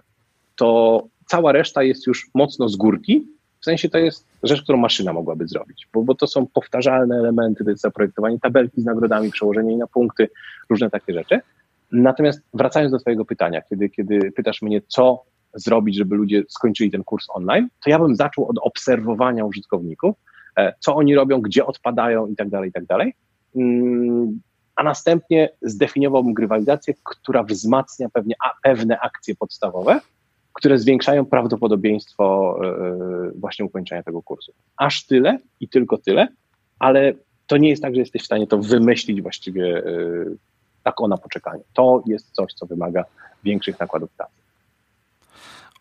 to cała reszta jest już mocno z górki, w sensie to jest rzecz, którą maszyna mogłaby zrobić, bo, bo to są powtarzalne elementy, to jest zaprojektowanie tabelki z nagrodami, przełożenie jej na punkty, różne takie rzeczy. Natomiast wracając do Twojego pytania, kiedy, kiedy pytasz mnie, co zrobić, żeby ludzie skończyli ten kurs online, to ja bym zaczął od obserwowania użytkowników, e, co oni robią, gdzie odpadają i tak dalej, i tak dalej. Mm, a następnie zdefiniowałbym grywalizację, która wzmacnia pewnie pewne akcje podstawowe, które zwiększają prawdopodobieństwo e, właśnie ukończenia tego kursu. Aż tyle i tylko tyle, ale to nie jest tak, że jesteś w stanie to wymyślić właściwie e, tak o na poczekanie. To jest coś, co wymaga większych nakładów pracy.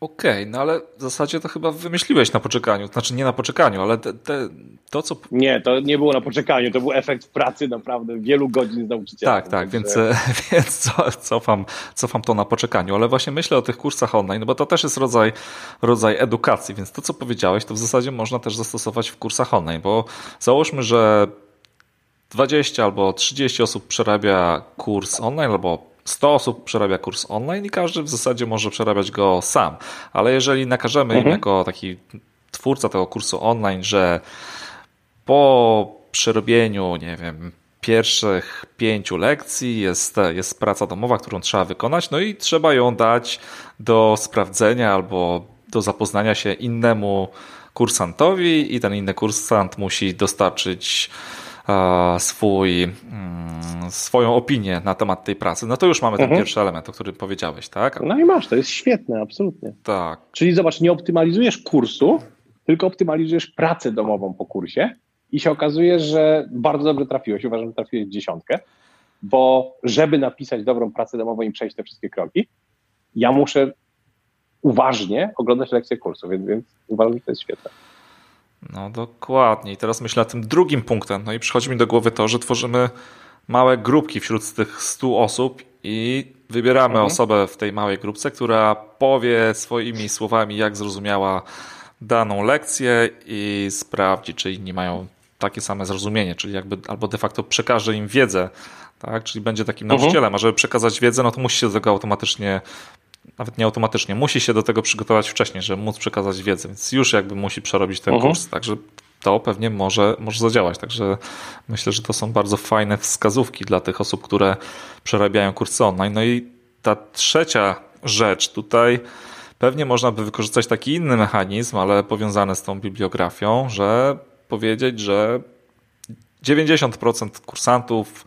Okej, okay, no ale w zasadzie to chyba wymyśliłeś na poczekaniu. Znaczy nie na poczekaniu, ale te, te, to, co. Nie, to nie było na poczekaniu, to był efekt pracy naprawdę wielu godzin z nauczycielem. Tak, tak, więc, więc cofam, cofam to na poczekaniu, ale właśnie myślę o tych kursach online, no bo to też jest rodzaj, rodzaj edukacji, więc to, co powiedziałeś, to w zasadzie można też zastosować w kursach online, bo załóżmy, że 20 albo 30 osób przerabia kurs online albo 100 osób przerabia kurs online i każdy w zasadzie może przerabiać go sam. Ale jeżeli nakażemy mhm. im jako taki twórca tego kursu online, że po przerobieniu, nie wiem, pierwszych pięciu lekcji jest, jest praca domowa, którą trzeba wykonać, no i trzeba ją dać do sprawdzenia albo do zapoznania się innemu kursantowi i ten inny kursant musi dostarczyć swój, mm, swoją opinię na temat tej pracy, no to już mamy ten mhm. pierwszy element, o którym powiedziałeś, tak? No i masz, to jest świetne, absolutnie. Tak. Czyli zobacz, nie optymalizujesz kursu, tylko optymalizujesz pracę domową po kursie i się okazuje, że bardzo dobrze trafiłeś. Uważam, że trafiłeś dziesiątkę, bo żeby napisać dobrą pracę domową i przejść te wszystkie kroki, ja muszę uważnie oglądać lekcje kursu, więc, więc uważam, że to jest świetne. No dokładnie. I teraz myślę tym drugim punktem. No i przychodzi mi do głowy to, że tworzymy małe grupki wśród tych 100 osób i wybieramy mhm. osobę w tej małej grupce, która powie swoimi słowami, jak zrozumiała daną lekcję i sprawdzi, czy inni mają takie same zrozumienie, czyli jakby albo de facto przekaże im wiedzę, tak? Czyli będzie takim mhm. nauczycielem, a żeby przekazać wiedzę, no to musi się do tego automatycznie nawet nie automatycznie, musi się do tego przygotować wcześniej, żeby móc przekazać wiedzę, więc już jakby musi przerobić ten uh-huh. kurs, także to pewnie może, może zadziałać. Także myślę, że to są bardzo fajne wskazówki dla tych osób, które przerabiają kursy online. No i ta trzecia rzecz tutaj pewnie można by wykorzystać taki inny mechanizm, ale powiązany z tą bibliografią, że powiedzieć, że 90% kursantów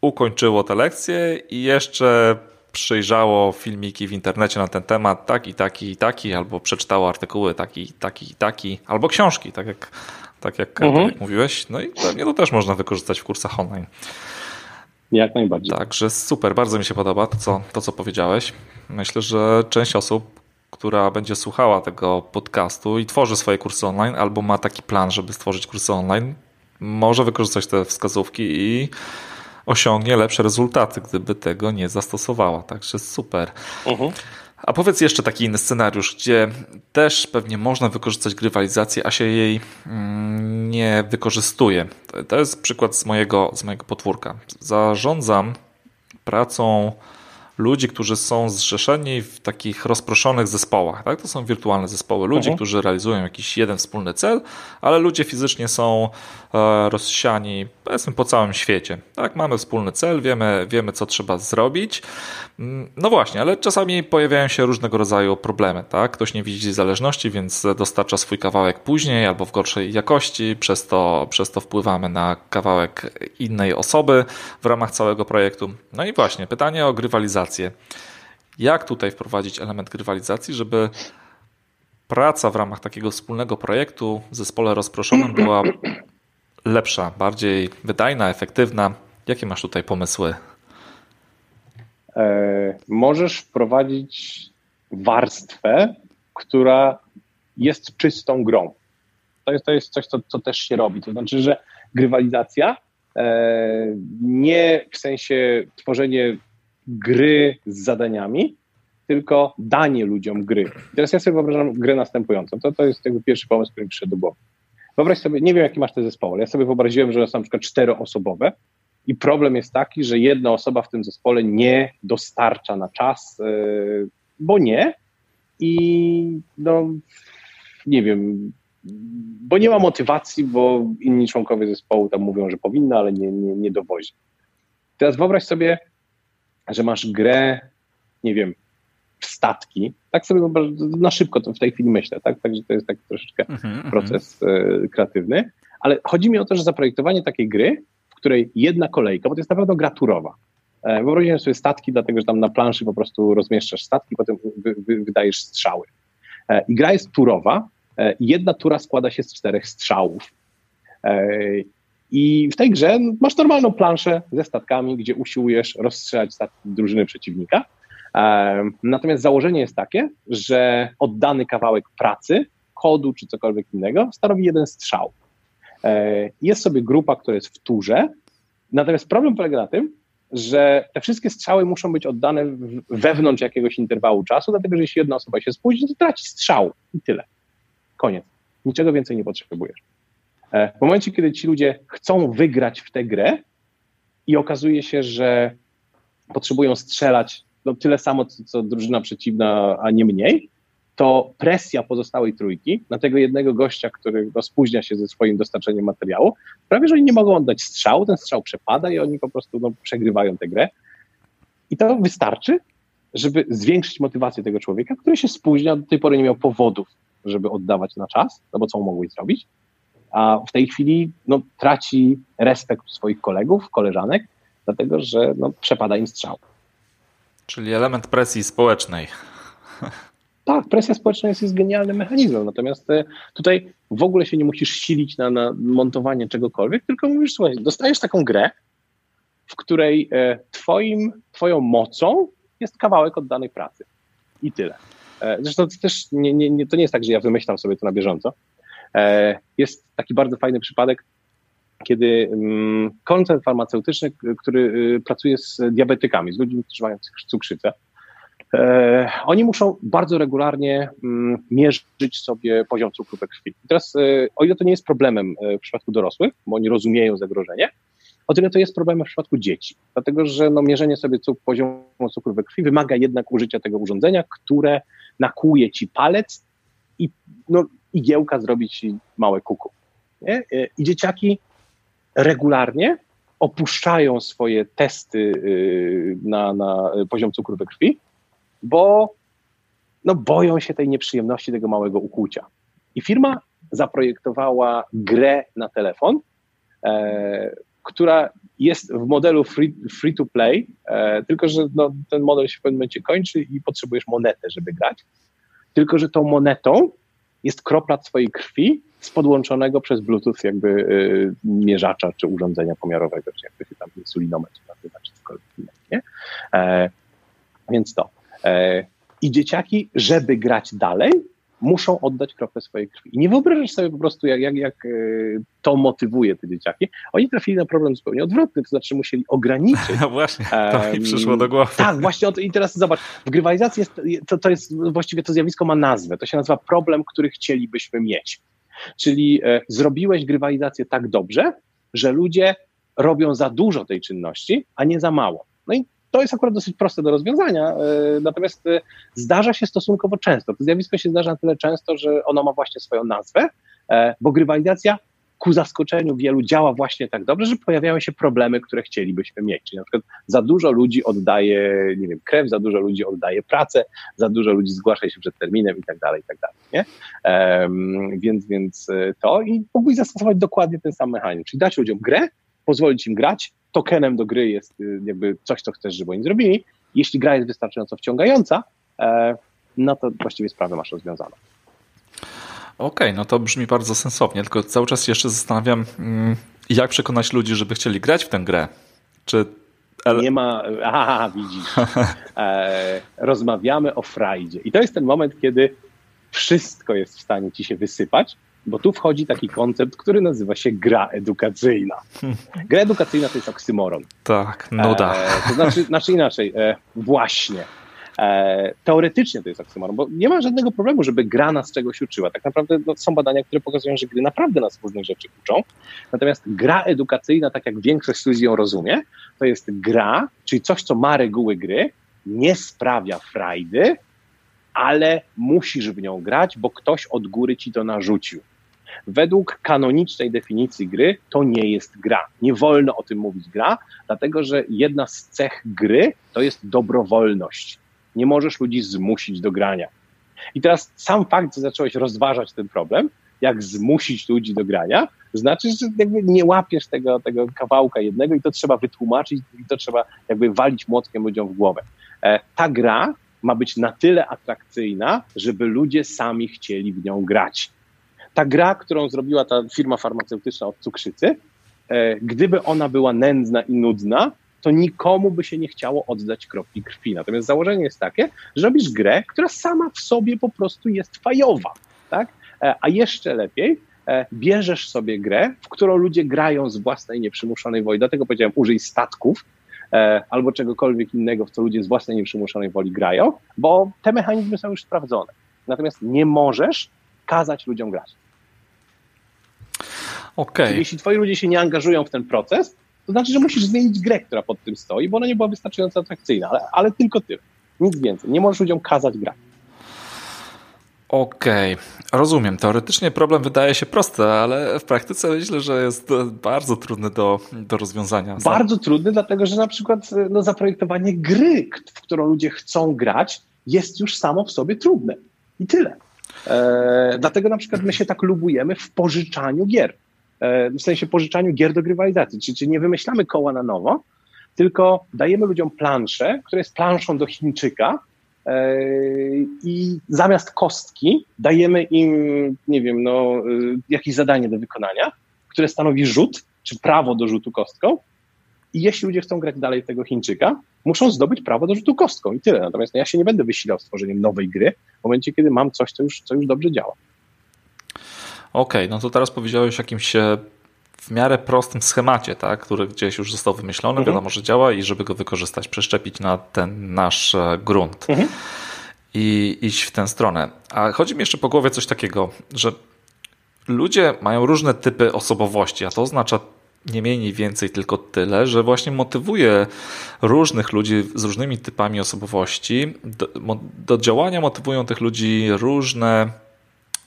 ukończyło te lekcje i jeszcze przyjrzało filmiki w internecie na ten temat, taki, taki i taki, albo przeczytało artykuły taki, taki i taki, albo książki, tak jak, tak jak, mhm. tak jak mówiłeś. No i pewnie to też można wykorzystać w kursach online. Jak najbardziej. Także super, bardzo mi się podoba to, co, to, co powiedziałeś. Myślę, że część osób, która będzie słuchała tego podcastu i tworzy swoje kursy online, albo ma taki plan, żeby stworzyć kursy online, może wykorzystać te wskazówki i osiągnie lepsze rezultaty, gdyby tego nie zastosowała. Także super. Uh-huh. A powiedz jeszcze taki inny scenariusz, gdzie też pewnie można wykorzystać grywalizację, a się jej mm, nie wykorzystuje. To jest przykład z mojego, z mojego potwórka. Zarządzam pracą ludzi, którzy są zrzeszeni w takich rozproszonych zespołach. Tak? To są wirtualne zespoły ludzi, mhm. którzy realizują jakiś jeden wspólny cel, ale ludzie fizycznie są e, rozsiani powiedzmy po całym świecie. Tak, mamy wspólny cel, wiemy, wiemy co trzeba zrobić. Mm, no właśnie, ale czasami pojawiają się różnego rodzaju problemy. Tak? Ktoś nie widzi zależności, więc dostarcza swój kawałek później albo w gorszej jakości, przez to, przez to wpływamy na kawałek innej osoby w ramach całego projektu. No i właśnie, pytanie o grywalizację. Jak tutaj wprowadzić element grywalizacji, żeby praca w ramach takiego wspólnego projektu w zespole rozproszonym była lepsza, bardziej wydajna, efektywna? Jakie masz tutaj pomysły? E, możesz wprowadzić warstwę, która jest czystą grą. To jest, to jest coś, co, co też się robi. To znaczy, że grywalizacja e, nie w sensie tworzenie gry z zadaniami, tylko danie ludziom gry. Teraz ja sobie wyobrażam grę następującą. To, to jest jakby pierwszy pomysł, który mi przyszedł do głowy. Wyobraź sobie, nie wiem jaki masz te zespoły, ja sobie wyobraziłem, że są na przykład czteroosobowe i problem jest taki, że jedna osoba w tym zespole nie dostarcza na czas, e, bo nie i no nie wiem, bo nie ma motywacji, bo inni członkowie zespołu tam mówią, że powinna, ale nie, nie, nie dowozi. Teraz wyobraź sobie, że masz grę, nie wiem, w statki. Tak sobie na szybko to w tej chwili myślę, tak? Także to jest taki troszeczkę mm-hmm, proces mm. kreatywny. Ale chodzi mi o to, że zaprojektowanie takiej gry, w której jedna kolejka, bo to jest naprawdę gra turowa. E, wyobraźcie sobie statki, dlatego że tam na planszy po prostu rozmieszczasz statki, potem wy, wy, wydajesz strzały. E, I gra jest turowa. Jedna tura składa się z czterech strzałów. I w tej grze masz normalną planszę ze statkami, gdzie usiłujesz rozstrzelać statki drużyny przeciwnika. Natomiast założenie jest takie, że oddany kawałek pracy, kodu czy cokolwiek innego stanowi jeden strzał. E, jest sobie grupa, która jest w turze, natomiast problem polega na tym, że te wszystkie strzały muszą być oddane wewnątrz jakiegoś interwału czasu, dlatego że jeśli jedna osoba się spóźni, to traci strzał i tyle. Koniec. Niczego więcej nie potrzebujesz. E, w momencie, kiedy ci ludzie chcą wygrać w tę grę i okazuje się, że potrzebują strzelać no, tyle samo, co, co drużyna przeciwna, a nie mniej, to presja pozostałej trójki na tego jednego gościa, który no, spóźnia się ze swoim dostarczeniem materiału, prawie że oni nie mogą oddać strzału, ten strzał przepada i oni po prostu no, przegrywają tę grę. I to wystarczy, żeby zwiększyć motywację tego człowieka, który się spóźnia, do tej pory nie miał powodów, żeby oddawać na czas, no bo co mogłeś zrobić, a w tej chwili no, traci respekt swoich kolegów, koleżanek, dlatego że no, przepada im strzał. Czyli element presji społecznej. Tak, presja społeczna jest, jest genialnym mechanizmem, natomiast e, tutaj w ogóle się nie musisz silić na, na montowanie czegokolwiek, tylko mówisz, słuchaj, dostajesz taką grę, w której e, twoim, twoją mocą jest kawałek oddanej pracy. I tyle. E, zresztą to też nie, nie, nie, to nie jest tak, że ja wymyślam sobie to na bieżąco. Jest taki bardzo fajny przypadek, kiedy mm, koncern farmaceutyczny, który y, pracuje z diabetykami, z ludźmi, którzy mają cukrzycę, E, oni muszą bardzo regularnie mm, mierzyć sobie poziom cukru we krwi. I teraz, e, o ile to nie jest problemem e, w przypadku dorosłych, bo oni rozumieją zagrożenie, o tyle to jest problemem w przypadku dzieci, dlatego że no, mierzenie sobie cuk poziomu cukru we krwi wymaga jednak użycia tego urządzenia, które nakłuje ci palec i no, igiełka zrobi ci małe kuku. Nie? I dzieciaki regularnie opuszczają swoje testy y, na, na poziom cukru we krwi bo no, boją się tej nieprzyjemności tego małego ukłucia. I firma zaprojektowała grę na telefon, e, która jest w modelu free, free to play, e, tylko że no, ten model się w pewnym momencie kończy i potrzebujesz monetę, żeby grać. Tylko, że tą monetą jest kropla twojej krwi z podłączonego przez Bluetooth jakby y, mierzacza czy urządzenia pomiarowego, czy jak to się tam insulinometr nazywa, czy cokolwiek innego, nie? E, więc to. E, I dzieciaki, żeby grać dalej, muszą oddać kroplę swojej krwi. I nie wyobrażasz sobie po prostu, jak, jak, jak e, to motywuje te dzieciaki. Oni trafili na problem zupełnie odwrotny, to znaczy musieli ograniczyć. No właśnie, to mi przyszło do głowy. Tak, właśnie. I teraz zobacz, w grywalizacji jest, to, to jest, właściwie to zjawisko ma nazwę. To się nazywa problem, który chcielibyśmy mieć. Czyli e, zrobiłeś grywalizację tak dobrze, że ludzie robią za dużo tej czynności, a nie za mało. No i to jest akurat dosyć proste do rozwiązania, e, natomiast e, zdarza się stosunkowo często. To zjawisko się zdarza na tyle często, że ono ma właśnie swoją nazwę, e, bo grywalizacja ku zaskoczeniu wielu działa właśnie tak dobrze, że pojawiają się problemy, które chcielibyśmy mieć. Czyli na przykład za dużo ludzi oddaje, nie wiem, krew, za dużo ludzi oddaje pracę, za dużo ludzi zgłasza się przed terminem i tak dalej, i tak dalej. Nie? Um, więc, więc to i mógłbyś zastosować dokładnie ten sam mechanizm, czyli dać ludziom grę, pozwolić im grać, tokenem do gry jest y, jakby coś, co chcesz, żeby oni zrobili. Jeśli gra jest wystarczająco wciągająca, e, no to właściwie sprawę masz rozwiązaną. Okej, okay, no to brzmi bardzo sensownie, tylko cały czas jeszcze zastanawiam, mm, jak przekonać ludzi, żeby chcieli grać w tę grę. Czy nie ma. Aha, widzisz. E, rozmawiamy o frajdzie. I to jest ten moment, kiedy wszystko jest w stanie ci się wysypać, bo tu wchodzi taki koncept, który nazywa się gra edukacyjna. Gra edukacyjna to jest oksymoron. Tak, nuda. E, to znaczy, znaczy inaczej, e, właśnie. E, teoretycznie to jest oksymoron, bo nie ma żadnego problemu, żeby gra nas czegoś uczyła. Tak naprawdę no, są badania, które pokazują, że gry naprawdę nas różnych rzeczy uczą. Natomiast gra edukacyjna, tak jak większość ludzi ją rozumie, to jest gra, czyli coś, co ma reguły gry, nie sprawia frajdy, ale musisz w nią grać, bo ktoś od góry ci to narzucił. Według kanonicznej definicji gry to nie jest gra. Nie wolno o tym mówić gra, dlatego że jedna z cech gry to jest dobrowolność. Nie możesz ludzi zmusić do grania. I teraz sam fakt, że zacząłeś rozważać ten problem, jak zmusić ludzi do grania, znaczy, że jakby nie łapiesz tego, tego kawałka jednego i to trzeba wytłumaczyć i to trzeba jakby walić młotkiem ludziom w głowę. E, ta gra ma być na tyle atrakcyjna, żeby ludzie sami chcieli w nią grać ta gra, którą zrobiła ta firma farmaceutyczna od cukrzycy, e, gdyby ona była nędzna i nudna, to nikomu by się nie chciało oddać kropli krwi. Natomiast założenie jest takie, że robisz grę, która sama w sobie po prostu jest fajowa, tak? E, a jeszcze lepiej, e, bierzesz sobie grę, w którą ludzie grają z własnej nieprzymuszonej woli. Dlatego powiedziałem, użyj statków, albo czegokolwiek innego, w co ludzie z własnej nieprzymuszonej woli grają, bo te mechanizmy są już sprawdzone. Natomiast nie możesz kazać ludziom grać. Okay. Czyli jeśli twoi ludzie się nie angażują w ten proces, to znaczy, że musisz zmienić grę, która pod tym stoi, bo ona nie była wystarczająco atrakcyjna, ale, ale tylko tyle. Nic więcej. Nie możesz ludziom kazać grać. Okej, okay. rozumiem. Teoretycznie problem wydaje się prosty, ale w praktyce myślę, że jest bardzo trudny do, do rozwiązania. Bardzo trudny, dlatego że na przykład no, zaprojektowanie gry, w którą ludzie chcą grać, jest już samo w sobie trudne. I tyle. E, dlatego na przykład my się tak lubujemy w pożyczaniu gier. E, w sensie pożyczaniu gier do grywalizacji. Czyli, czyli nie wymyślamy koła na nowo, tylko dajemy ludziom planszę, która jest planszą do Chińczyka, e, i zamiast kostki dajemy im, nie wiem, no, e, jakieś zadanie do wykonania, które stanowi rzut, czy prawo do rzutu kostką. I jeśli ludzie chcą grać dalej tego Chińczyka, muszą zdobyć prawo do rzutu kostką i tyle. Natomiast no, ja się nie będę wysilał z tworzeniem nowej gry w momencie, kiedy mam coś, co już, co już dobrze działa. Okej, okay, no to teraz powiedziałeś o jakimś e, w miarę prostym schemacie, tak, który gdzieś już został wymyślony, mhm. wiadomo, że działa i żeby go wykorzystać, przeszczepić na ten nasz e, grunt mhm. i iść w tę stronę. A chodzi mi jeszcze po głowie coś takiego, że ludzie mają różne typy osobowości, a to oznacza nie mniej, więcej tylko tyle, że właśnie motywuje różnych ludzi z różnymi typami osobowości. Do, do działania motywują tych ludzi różne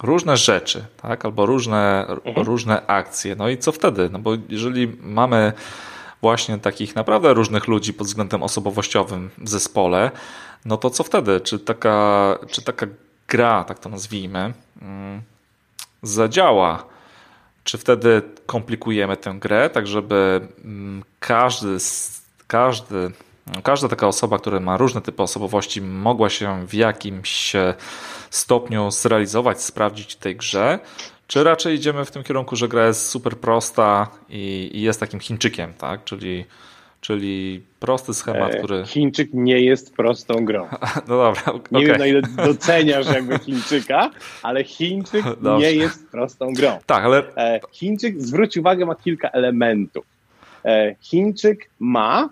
różne rzeczy, tak? albo różne, mhm. różne akcje. No i co wtedy? No bo jeżeli mamy właśnie takich naprawdę różnych ludzi pod względem osobowościowym w zespole, no to co wtedy? Czy taka, czy taka gra, tak to nazwijmy, mm, zadziała? Czy wtedy komplikujemy tę grę, tak żeby mm, każdy, każdy każda taka osoba, która ma różne typy osobowości, mogła się w jakimś stopniu zrealizować, sprawdzić w tej grze? Czy raczej idziemy w tym kierunku, że gra jest super prosta i, i jest takim Chińczykiem, tak? Czyli, czyli prosty schemat, e, który. Chińczyk nie jest prostą grą. No dobra. Nie okay. wiem, na ile doceniasz jakby Chińczyka, ale Chińczyk Dobrze. nie jest prostą grą. Tak, ale. E, Chińczyk, zwróć uwagę, ma kilka elementów. E, Chińczyk ma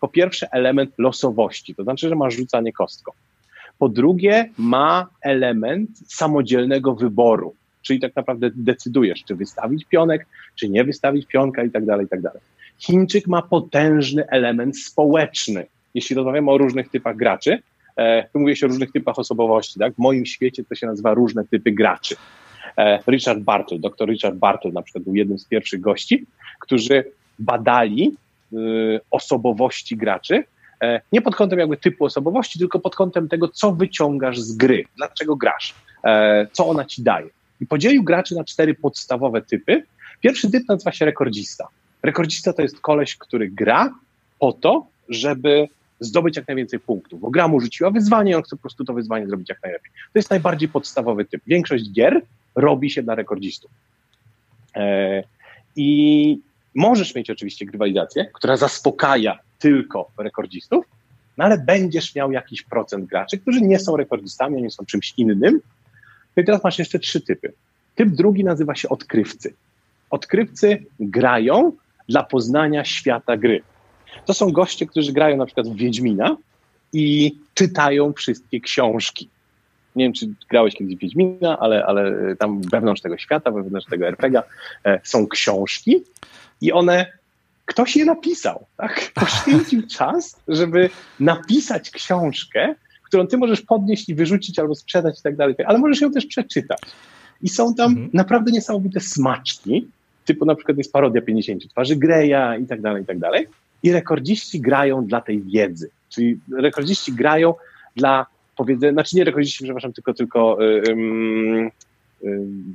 po pierwsze element losowości, to znaczy, że ma rzucanie kostką. Po drugie, ma element samodzielnego wyboru, czyli tak naprawdę decydujesz, czy wystawić pionek, czy nie wystawić pionka i tak dalej, i tak dalej. Chińczyk ma potężny element społeczny. Jeśli rozmawiamy o różnych typach graczy, e, tu mówię się o różnych typach osobowości, tak? W moim świecie to się nazywa różne typy graczy. E, Richard Bartle, dr Richard Bartle na przykład był jednym z pierwszych gości, którzy badali osobowości graczy E, nie pod kątem jakby typu osobowości, tylko pod kątem tego, co wyciągasz z gry, dlaczego grasz, e, co ona ci daje. I podzielił graczy na cztery podstawowe typy. Pierwszy typ nazywa się rekordzista. Rekordzista to jest koleś, który gra po to, żeby zdobyć jak najwięcej punktów, bo gra mu rzuciła wyzwanie, on chce po prostu to wyzwanie zrobić jak najlepiej. To jest najbardziej podstawowy typ. Większość gier robi się dla rekordzistów. E, I możesz mieć oczywiście grywalizację, która zaspokaja tylko rekordzistów, no ale będziesz miał jakiś procent graczy, którzy nie są rekordzistami, oni są czymś innym. No i teraz masz jeszcze trzy typy. Typ drugi nazywa się odkrywcy. Odkrywcy grają dla poznania świata gry. To są goście, którzy grają na przykład w Wiedźmina i czytają wszystkie książki. Nie wiem, czy grałeś kiedyś w Wiedźmina, ale, ale tam wewnątrz tego świata, wewnątrz tego RPGa e, są książki i one ktoś je napisał, tak? Poświęcił czas, żeby napisać książkę, którą ty możesz podnieść i wyrzucić albo sprzedać i tak dalej, ale możesz ją też przeczytać. I są tam mhm. naprawdę niesamowite smaczki, typu na przykład jest parodia 50 twarzy Greya i tak dalej, i tak dalej. I rekordziści grają dla tej wiedzy, czyli rekordziści grają dla powiedzenia, znaczy nie rekordziści, przepraszam, tylko, tylko yy, yy,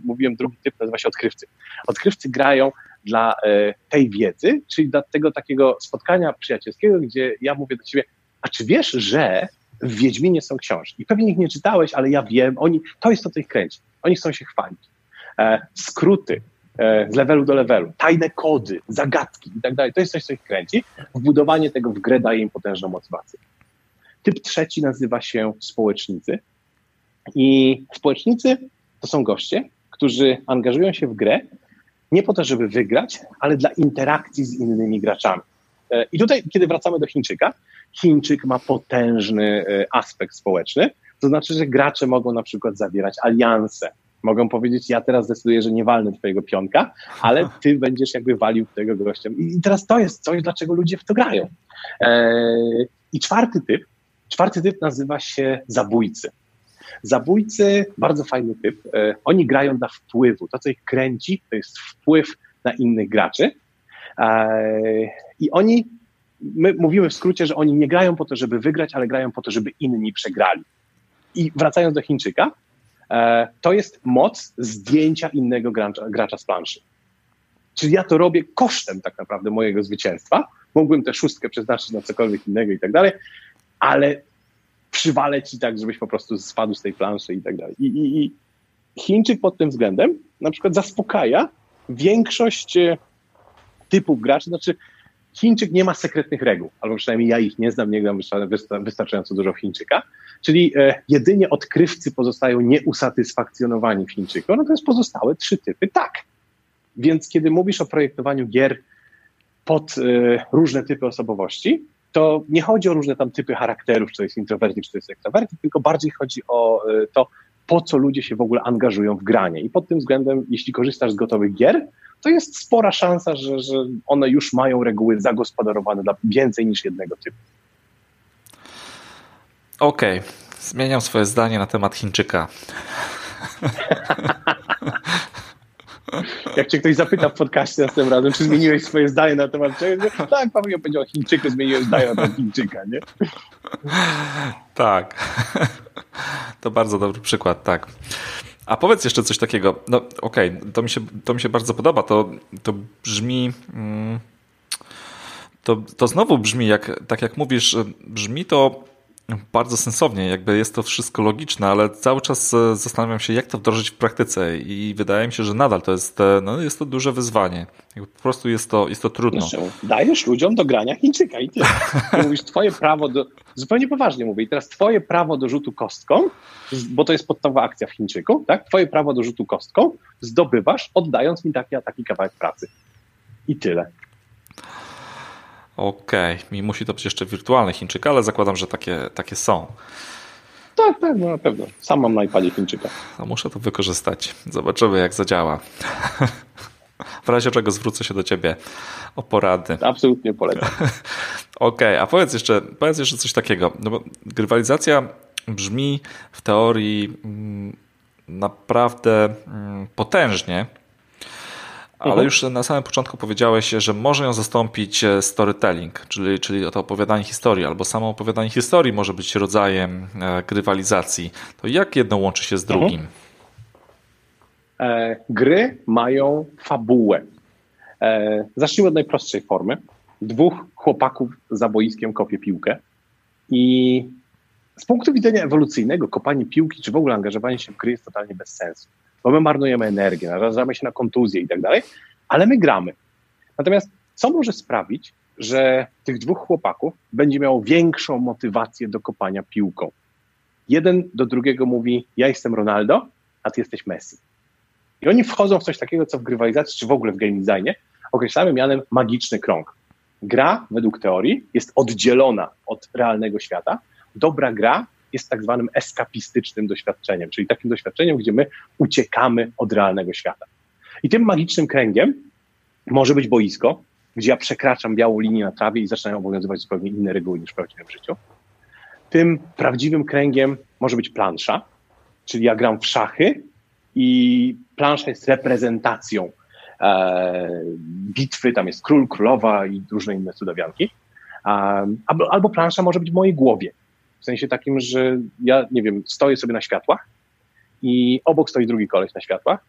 mówiłem drugi typ, nazywa się odkrywcy. Odkrywcy grają dla e, tej wiedzy, czyli dla tego takiego spotkania przyjacielskiego, gdzie ja mówię do ciebie, a czy wiesz, że w Wiedźminie są książki? Pewnie ich nie czytałeś, ale ja wiem, oni, to jest to, co ich kręci. Oni chcą się chwalić. E, skróty e, z levelu do levelu, tajne kody, zagadki i tak dalej. To jest coś, co ich kręci. Wbudowanie tego w grę daje im potężną motywację. Typ trzeci nazywa się społecznicy. I społecznicy to są goście, którzy angażują się w grę nie po to, żeby wygrać, ale dla interakcji z innymi graczami. E, I tutaj, kiedy wracamy do Chińczyka, Chińczyk ma potężny e, aspekt społeczny, to znaczy, że gracze mogą na przykład zawierać alianse, mogą powiedzieć, ja teraz decyduję, że nie walnę twojego pionka, ale ty będziesz jakby walił tego gościa. I teraz to jest coś, dlaczego ludzie w to grają. E, I czwarty typ, czwarty typ nazywa się zabójcy. Zabójcy, bardzo fajny typ. E, oni grają dla wpływu. To, co ich kręci, to jest wpływ na innych graczy. E, I oni, my mówimy w skrócie, że oni nie grają po to, żeby wygrać, ale grają po to, żeby inni przegrali. I wracając do Chińczyka, e, to jest moc zdjęcia innego gracza, gracza z planszy. Czyli ja to robię kosztem tak naprawdę mojego zwycięstwa. Mógłbym tę szóstkę przeznaczyć na cokolwiek innego i tak dalej, ale przywalę ci tak, żebyś po prostu spadł z tej planszy i tak dalej. I, i, i Chińczyk pod tym względem na przykład zaspokaja większość e, typów graczy, znaczy Chińczyk nie ma sekretnych reguł, albo przynajmniej ja ich nie znam, nie gram wystarczająco dużo w Chińczyka, czyli e, jedynie odkrywcy pozostają nieusatysfakcjonowani w Chińczyku, no to jest pozostałe trzy typy tak. Więc kiedy mówisz o projektowaniu gier pod e, różne typy osobowości, to nie chodzi o różne tam typy charakterów, czy to jest introwertyk, czy to jest ekstrawertyk, tylko bardziej chodzi o e, to, po co ludzie się w ogóle angażują w granie. I pod tym względem, jeśli korzystasz z gotowych gier, to jest spora szansa, że, że one już mają reguły zagospodarowane dla więcej niż jednego typu. Okej, okay. zmieniam swoje zdanie na temat Chińczyka. Jak cię ktoś zapyta w podcaście następnym razem, czy zmieniłeś swoje zdanie na temat czegoś, tak, Paweł powiedział o Chińczyku, zmieniłeś zdanie na temat Chińczyka, nie? Tak. To bardzo dobry przykład, tak. A powiedz jeszcze coś takiego. No okej, okay, to, mi się, to mi się bardzo podoba. To, to brzmi. Mm, to, to znowu brzmi, jak, tak jak mówisz, brzmi to bardzo sensownie, jakby jest to wszystko logiczne, ale cały czas e, zastanawiam się, jak to wdrożyć w praktyce i wydaje mi się, że nadal to jest, e, no, jest to duże wyzwanie. Po prostu jest to, jest to trudno. Zresztą dajesz ludziom do grania Chińczyka i ty. mówisz twoje prawo do, zupełnie poważnie mówię, i teraz twoje prawo do rzutu kostką, bo to jest podstawowa akcja w Chińczyku, tak? Twoje prawo do rzutu kostką zdobywasz, oddając mi taki, taki kawałek pracy. I tyle. Okej, okay. mi musi to być jeszcze wirtualny Chińczyk, ale zakładam, że takie, takie są. Tak, tak, no na pewno. Sam mam na iPadzie Chińczyka. No muszę to wykorzystać. Zobaczymy, jak zadziała. W razie czego zwrócę się do ciebie o porady. Absolutnie polecam. Okej, okay, a powiedz jeszcze, powiedz jeszcze coś takiego. No bo grywalizacja brzmi w teorii mm, naprawdę mm, potężnie, ale mhm. już na samym początku powiedziałeś, że może ją zastąpić e, storytelling, czyli, czyli to opowiadanie historii, albo samo opowiadanie historii może być rodzajem e, grywalizacji. To jak jedno łączy się z mhm. drugim? E, gry mają fabułę. E, zacznijmy od najprostszej formy. Dwóch chłopaków za boiskiem kopie piłkę i z punktu widzenia ewolucyjnego kopanie piłki, czy w ogóle angażowanie się w gry jest totalnie bez sensu bo my marnujemy energię, narażamy się na kontuzję i tak dalej, ale my gramy. Natomiast co może sprawić, że tych dwóch chłopaków będzie miało większą motywację do kopania piłką? Jeden do drugiego mówi: Ja jestem Ronaldo, a ty jesteś Messi. I oni wchodzą w coś takiego, co w grywalizacji, czy w ogóle w game designie określamy mianem magiczny krąg. Gra, według teorii, jest oddzielona od realnego świata. Dobra gra jest tak zwanym eskapistycznym doświadczeniem, czyli takim doświadczeniem, gdzie my uciekamy od realnego świata. I tym magicznym kręgiem może być boisko, gdzie ja przekraczam białą linię na trawie i zaczynają obowiązywać zupełnie inne reguły niż w prawdziwym życiu. Tym prawdziwym kręgiem może być plansza, czyli ja gram w szachy i plansza jest reprezentacją e, bitwy, tam jest król, królowa i różne inne cudawianki. Albo, albo plansza może być w mojej głowie, w sensie takim, że ja, nie wiem, stoję sobie na światłach i obok stoi drugi koleś na światłach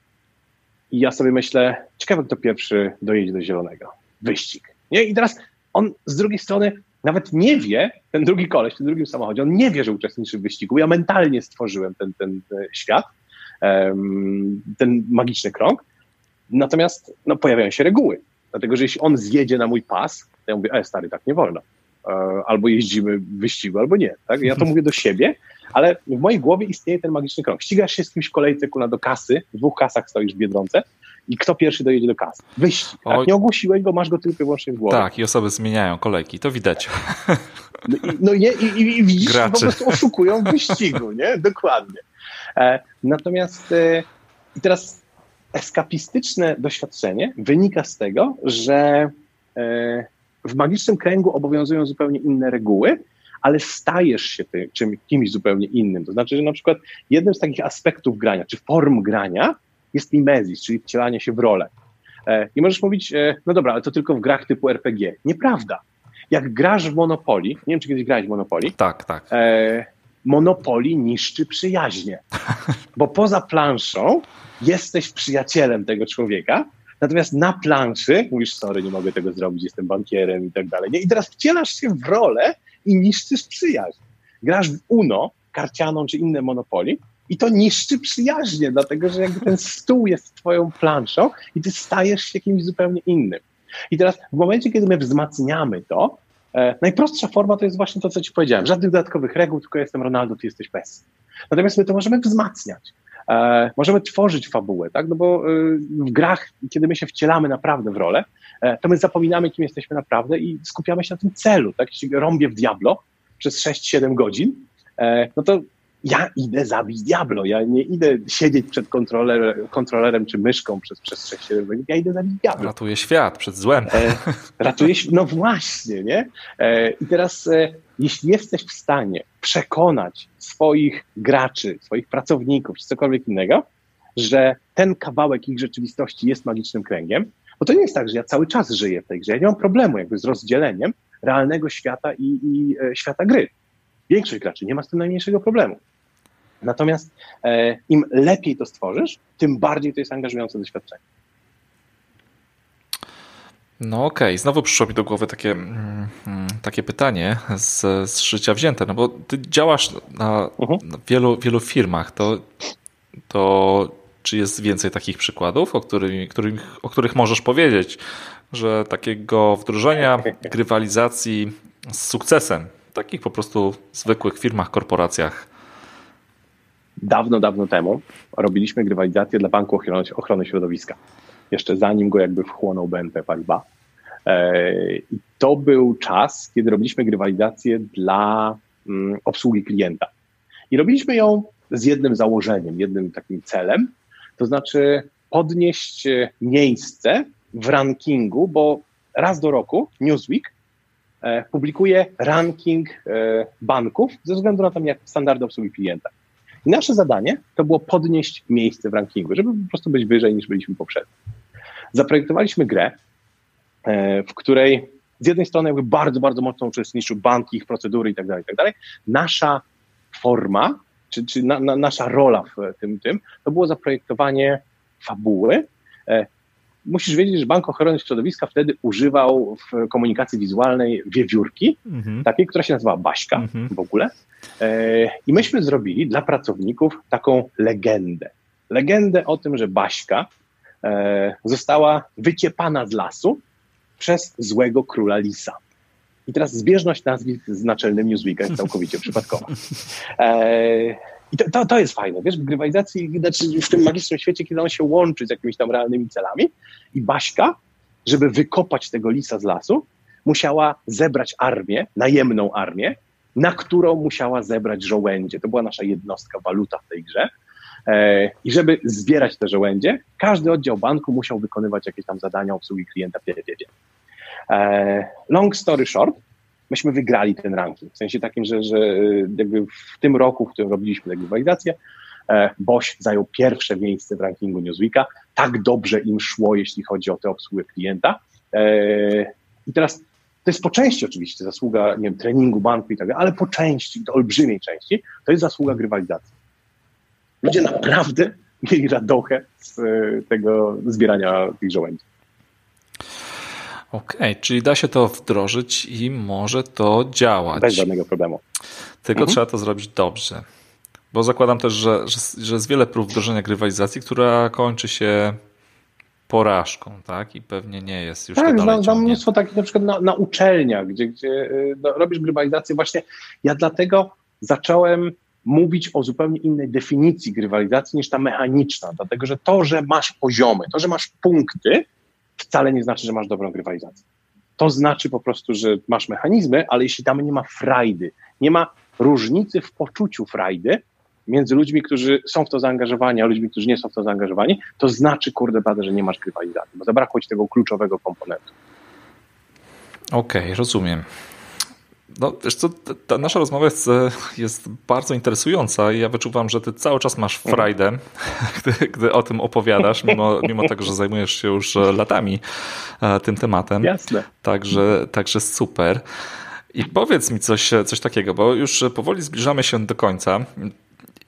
i ja sobie myślę, ciekawe kto pierwszy dojedzie do zielonego. Wyścig. Nie? I teraz on z drugiej strony nawet nie wie, ten drugi koleś w tym drugim samochodzie, on nie wie, że uczestniczy w wyścigu. Ja mentalnie stworzyłem ten, ten, ten świat, ten magiczny krąg. Natomiast no, pojawiają się reguły. Dlatego, że jeśli on zjedzie na mój pas, to ja mówię, e, stary, tak nie wolno. E, albo jeździmy w wyścigu, albo nie. Tak? Ja to mówię do siebie, ale w mojej głowie istnieje ten magiczny krąg. Ścigasz się z kimś w kolejce kuna do kasy, w dwóch kasach stoisz w Biedronce i kto pierwszy dojedzie do kasy? Wyścig. Tak? Nie ogłosiłeś go, masz go tylko i wyłącznie w głowie. Tak, i osoby zmieniają kolejki, to widać. No, i, no nie, i, i, i widzisz, Gracze. po prostu oszukują w wyścigu, nie? Dokładnie. E, natomiast e, i teraz eskapistyczne doświadczenie wynika z tego, że e, w magicznym kręgu obowiązują zupełnie inne reguły, ale stajesz się ty, czym, kimś zupełnie innym. To znaczy, że na przykład jednym z takich aspektów grania, czy form grania jest mimezis, czyli wcielanie się w rolę. E, I możesz mówić, e, no dobra, ale to tylko w grach typu RPG. Nieprawda. Jak grasz w Monopoly, nie wiem, czy kiedyś grałeś w Monopoly. Tak, tak. E, Monopoly niszczy przyjaźnie. Bo poza planszą jesteś przyjacielem tego człowieka, natomiast na planszy mówisz, sorry, nie mogę tego zrobić, jestem bankierem i tak dalej. Nie? I teraz wcielasz się w rolę i niszczysz przyjaźń. Grasz w UNO, karcianą czy inne monopoli i to niszczy przyjaźnie, dlatego że jakby ten stół jest twoją planszą i ty stajesz się kimś zupełnie innym. I teraz w momencie, kiedy my wzmacniamy to, e, najprostsza forma to jest właśnie to, co ci powiedziałem. Żadnych dodatkowych reguł, tylko jestem Ronaldo, ty jesteś Messi. Natomiast my to możemy wzmacniać. E, możemy tworzyć fabułę, tak? No bo e, w grach, kiedy my się wcielamy naprawdę w rolę, e, to my zapominamy, kim jesteśmy naprawdę i skupiamy się na tym celu, tak? Jeśli rąbię w Diablo przez 6-7 godzin, e, no to ja idę zabić Diablo, ja nie idę siedzieć przed kontrolerem, kontrolerem czy myszką przez, przez 6 godzin, ja idę zabić Diablo. Ratuje świat przed złem. E, ratuje, no właśnie, nie? E, I teraz, e, jeśli jesteś w stanie przekonać swoich graczy, swoich pracowników, czy cokolwiek innego, że ten kawałek ich rzeczywistości jest magicznym kręgiem, bo to nie jest tak, że ja cały czas żyję w tej grze, ja nie mam problemu jakby z rozdzieleniem realnego świata i, i e, świata gry. Większość graczy nie ma z tym najmniejszego problemu. Natomiast e, im lepiej to stworzysz, tym bardziej to jest angażujące doświadczenie. No okej, okay. znowu przyszło mi do głowy takie, mm, takie pytanie z, z życia wzięte, no bo ty działasz na, uh-huh. na wielu, wielu firmach, to, to czy jest więcej takich przykładów, o, których, o których możesz powiedzieć, że takiego wdrożenia grywalizacji z sukcesem, takich po prostu zwykłych firmach, korporacjach dawno, dawno temu robiliśmy grywalizację dla Banku Ochrony, Ochrony Środowiska. Jeszcze zanim go jakby wchłonął BNP Paribas. E, I to był czas, kiedy robiliśmy grywalizację dla mm, obsługi klienta. I robiliśmy ją z jednym założeniem, jednym takim celem, to znaczy podnieść miejsce w rankingu, bo raz do roku Newsweek e, publikuje ranking e, banków ze względu na tam, jak standardy obsługi klienta. I nasze zadanie to było podnieść miejsce w rankingu, żeby po prostu być wyżej niż byliśmy poprzednio. Zaprojektowaliśmy grę, e, w której z jednej strony jakby bardzo, bardzo mocno uczestniczył banki, ich procedury i tak dalej, i tak dalej. Nasza forma, czy, czy na, na, nasza rola w tym, tym, to było zaprojektowanie fabuły. E, musisz wiedzieć, że Bank Ochrony Środowiska wtedy używał w komunikacji wizualnej wiewiórki, mhm. takiej, która się nazywa Baśka mhm. w ogóle. E, I myśmy zrobili dla pracowników taką legendę. Legendę o tym, że Baśka została wyciepana z lasu przez złego króla Lisa. I teraz zbieżność nazwisk z naczelnym Newsweeka jest całkowicie przypadkowa. E, I to, to, to, jest fajne, wiesz, w grywalizacji, znaczy w tym magicznym świecie, kiedy on się łączy z jakimiś tam realnymi celami i Baśka, żeby wykopać tego lisa z lasu, musiała zebrać armię, najemną armię, na którą musiała zebrać żołędzie. To była nasza jednostka, waluta w tej grze. E, I żeby zbierać te żołędzie, każdy oddział banku musiał wykonywać jakieś tam zadania obsługi klienta. E, long story short, myśmy wygrali ten ranking. W sensie takim, że, że jakby w tym roku, w którym robiliśmy tę walidacja, e, Boś zajął pierwsze miejsce w rankingu Newsweeka. Tak dobrze im szło, jeśli chodzi o tę obsługę klienta. I teraz to jest po części oczywiście zasługa, nie wiem, treningu banku i tak dalej, ale po części, to olbrzymiej części, to jest zasługa grywalizacji. Ludzie naprawdę mieli radochę z e, tego zbierania tych żołędzi. Okej, okay, czyli da się to wdrożyć i może to działać. Bez żadnego problemu. Tylko mhm. trzeba to zrobić dobrze. Bo zakładam też, że, że, że jest wiele prób wdrożenia grywalizacji, która kończy się porażką, tak? I pewnie nie jest już tak, to znam, mnóstwo takich na przykład na, na uczelniach, gdzie, gdzie y, no, robisz grywalizację. Właśnie ja dlatego zacząłem mówić o zupełnie innej definicji grywalizacji niż ta mechaniczna, dlatego że to, że masz poziomy, to, że masz punkty, wcale nie znaczy, że masz dobrą grywalizację. To znaczy po prostu, że masz mechanizmy, ale jeśli tam nie ma frajdy, nie ma różnicy w poczuciu frajdy, między ludźmi, którzy są w to zaangażowani, a ludźmi, którzy nie są w to zaangażowani, to znaczy, kurde, bada, że nie masz grywalizacji, bo zabrakło ci tego kluczowego komponentu. Okej, okay, rozumiem. No, wiesz co, ta nasza rozmowa jest, jest, bardzo interesująca i ja wyczuwam, że ty cały czas masz frajdę, gdy, gdy o tym opowiadasz, mimo, mimo tego, że zajmujesz się już latami e, tym tematem. Jasne. Także, także super. I powiedz mi coś, coś takiego, bo już powoli zbliżamy się do końca.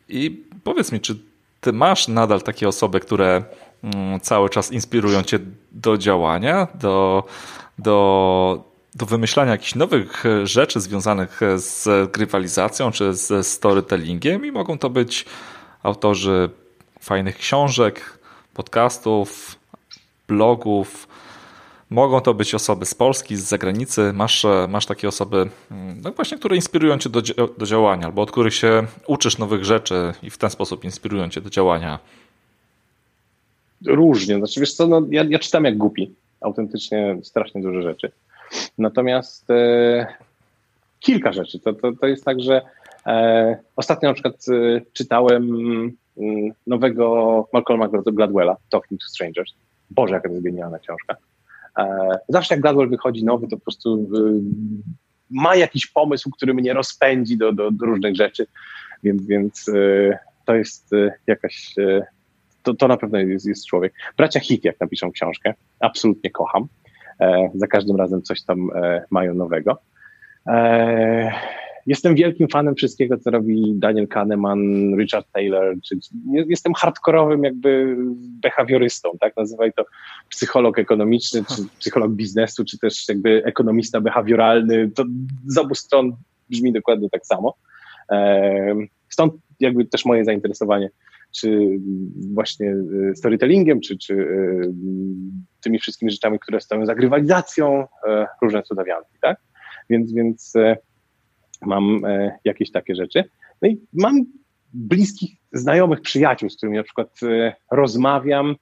I powiedz mi, czy ty masz nadal takie osoby, które mm, cały czas inspirują cię do działania, do, do, do wymyślania jakichś nowych rzeczy związanych z grywalizacją czy ze storytellingiem i mogą to być autorzy fajnych książek, podcastów, blogów. Mogą to być osoby z Polski, z zagranicy. Masz, masz takie osoby, mm, no właśnie, które inspirują cię do, do działania, albo od których się uczysz nowych rzeczy i w ten sposób inspirują cię do działania. Różnie. Znaczy, wiesz co, no, ja, ja czytam jak głupi. Autentycznie strasznie dużo rzeczy. Natomiast e, kilka rzeczy. To, to, to jest tak, że e, ostatnio na przykład e, czytałem mm, nowego Malcolma Gladwella, Talking to Strangers. Boże, jaka to jest genialna książka. Zawsze jak Gladwell wychodzi nowy, to po prostu ma jakiś pomysł, który mnie rozpędzi do, do, do różnych rzeczy, więc, więc to jest jakaś, to, to na pewno jest, jest człowiek. Bracia Hit, jak napiszą książkę, absolutnie kocham. Za każdym razem coś tam mają nowego. Jestem wielkim fanem wszystkiego, co robi Daniel Kahneman, Richard Taylor. Czy, jestem hardkorowym jakby behawiorystą, tak? Nazywaj to psycholog ekonomiczny, czy psycholog biznesu, czy też jakby ekonomista behawioralny. To z obu stron brzmi dokładnie tak samo. Stąd jakby też moje zainteresowanie czy właśnie y, storytellingiem, czy, czy y, tymi wszystkimi rzeczami, które stoją za grywalizacją, e, różne cudawianki, tak? Więc, więc e, mam e, jakieś takie rzeczy. No i mam bliskich znajomych, przyjaciół, z którymi na przykład e, rozmawiam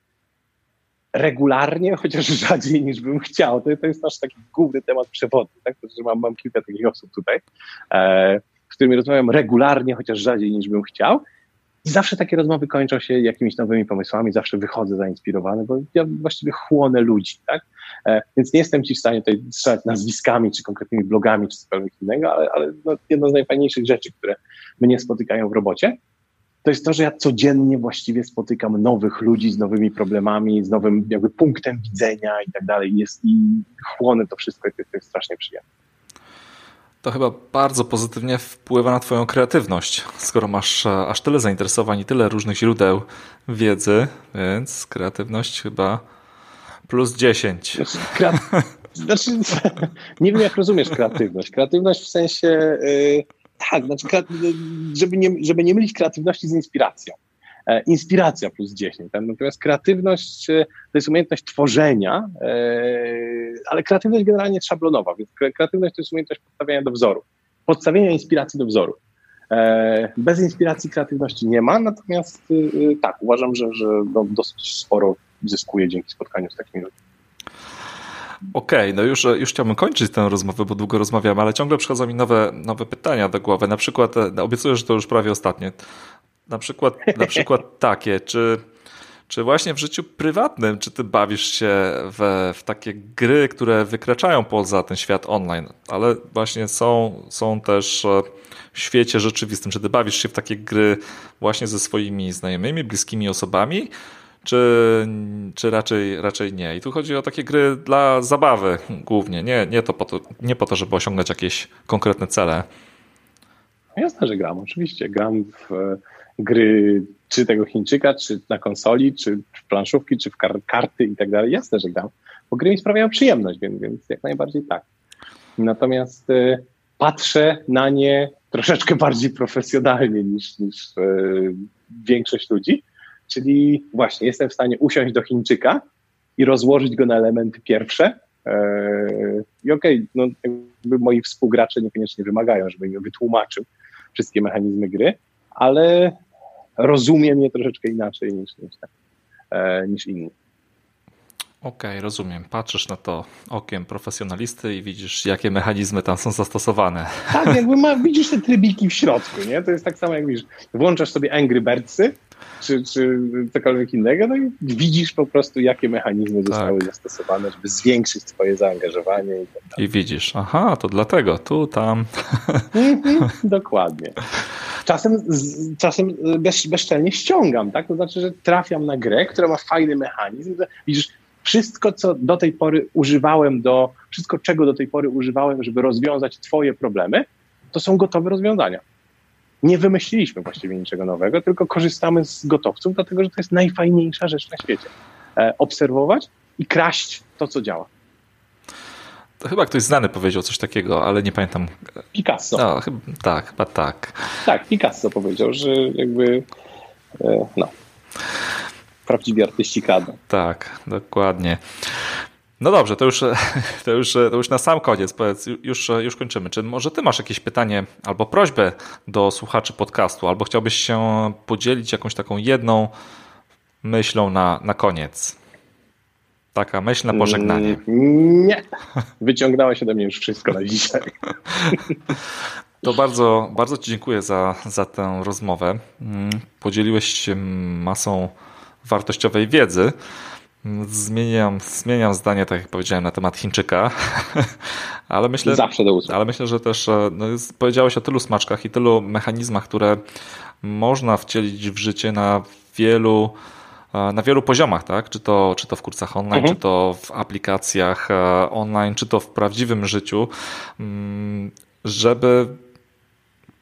regularnie, chociaż rzadziej niż bym chciał. To, to jest nasz taki główny temat przewodni, tak? To, mam, mam kilka takich osób tutaj, e, z którymi rozmawiam regularnie, chociaż rzadziej niż bym chciał. I zawsze takie rozmowy kończą się jakimiś nowymi pomysłami, zawsze wychodzę zainspirowany, bo ja właściwie chłonę ludzi, tak? E, więc nie jestem ci w stanie tutaj strzelać nazwiskami, czy konkretnymi blogami, czy cokolwiek innego, ale, ale no, z najfajniejszych rzeczy, które mnie spotykają w robocie, to jest to, że ja codziennie właściwie spotykam nowych ludzi z nowymi problemami, z nowym jakby punktem widzenia i tak dalej. Jest, I chłonę to wszystko i to jest strasznie przyjemne. To chyba bardzo pozytywnie wpływa na Twoją kreatywność, skoro masz e, aż tyle zainteresowań i tyle różnych źródeł wiedzy, więc kreatywność chyba plus 10. Znaczy, znaczy, nie wiem, jak rozumiesz kreatywność. Kreatywność w sensie, yy, tak, znaczy, żeby, nie, żeby nie mylić kreatywności z inspiracją. E, inspiracja plus 10. Tak? Natomiast kreatywność e, to jest umiejętność tworzenia, e, ale kreatywność generalnie jest szablonowa, więc kreatywność to jest umiejętność podstawiania do wzoru, podstawienia inspiracji do wzoru. Bez inspiracji kreatywności nie ma, natomiast tak, uważam, że, że no dosyć sporo zyskuję dzięki spotkaniu z takimi ludźmi. Okej, okay, no już, już chciałbym kończyć tę rozmowę, bo długo rozmawiamy, ale ciągle przychodzą mi nowe, nowe pytania do głowy. Na przykład, obiecuję, że to już prawie ostatnie. Na przykład, na przykład takie, czy, czy właśnie w życiu prywatnym, czy ty bawisz się w, w takie gry, które wykraczają poza ten świat online, ale właśnie są, są też e, w świecie rzeczywistym. Czy ty bawisz się w takie gry właśnie ze swoimi znajomymi, bliskimi osobami, czy, czy raczej, raczej nie? I tu chodzi o takie gry dla zabawy głównie, nie, nie, to po to, nie po to, żeby osiągnąć jakieś konkretne cele. Jasne, że gram, oczywiście. Gram w gry czy tego Chińczyka, czy na konsoli, czy w planszówki, czy w kar karty i tak dalej. Jasne, że gram, bo gry mi sprawiają przyjemność, więc, więc jak najbardziej tak. Natomiast y, patrzę na nie troszeczkę bardziej profesjonalnie niż, niż y, większość ludzi, czyli właśnie jestem w stanie usiąść do Chińczyka i rozłożyć go na elementy pierwsze, y, i okej, okay, no jakby moi współgracze niekoniecznie wymagają, żebym wytłumaczył wszystkie mechanizmy gry, ale rozumiem je troszeczkę inaczej niż, niż, e, niż inni. Okej, okay, rozumiem. Patrzysz na to okiem profesjonalisty i widzisz, jakie mechanizmy tam są zastosowane. Tak, jakby ma, widzisz te trybiki w środku, nie? To jest tak samo, jak widzisz, włączasz sobie Angry Birdsy, czy, czy cokolwiek innego, no i widzisz po prostu, jakie mechanizmy tak. zostały zastosowane, żeby zwiększyć twoje zaangażowanie. I, tak I widzisz, aha, to dlatego, tu, tam. Mhm, dokładnie. Czasem, czasem bez, bezczelnie ściągam, tak? To znaczy, że trafiam na grę, która ma fajny mechanizm. Widzisz, wszystko, co do tej pory używałem do, wszystko, czego do tej pory używałem, żeby rozwiązać twoje problemy, to są gotowe rozwiązania. Nie wymyśliliśmy właściwie niczego nowego, tylko korzystamy z gotowców, dlatego że to jest najfajniejsza rzecz na świecie. E, obserwować i kraść to, co działa. To chyba ktoś znany powiedział coś takiego, ale nie pamiętam. Picasso. No, chyba, tak, chyba tak. Tak, Picasso powiedział, że jakby e, no, prawdziwi artyści kradną. Tak, dokładnie. No dobrze, to już, to, już, to już na sam koniec, powiedz, już, już kończymy. Czy może ty masz jakieś pytanie albo prośbę do słuchaczy podcastu, albo chciałbyś się podzielić jakąś taką jedną myślą na, na koniec? Taka myśl na pożegnanie. Mm, nie. Wyciągnąłeś ode mnie już wszystko na dzisiaj. To bardzo, bardzo Ci dziękuję za, za tę rozmowę. Mm, podzieliłeś się masą wartościowej wiedzy. Zmieniam, zmieniam zdanie, tak jak powiedziałem, na temat Chińczyka, ale myślę, Zawsze do ale myślę, że też e, no, powiedziałeś o tylu smaczkach i tylu mechanizmach, które można wcielić w życie na wielu, e, na wielu poziomach, tak? Czy to, czy to w kursach online, mhm. czy to w aplikacjach e, online, czy to w prawdziwym życiu, mm, żeby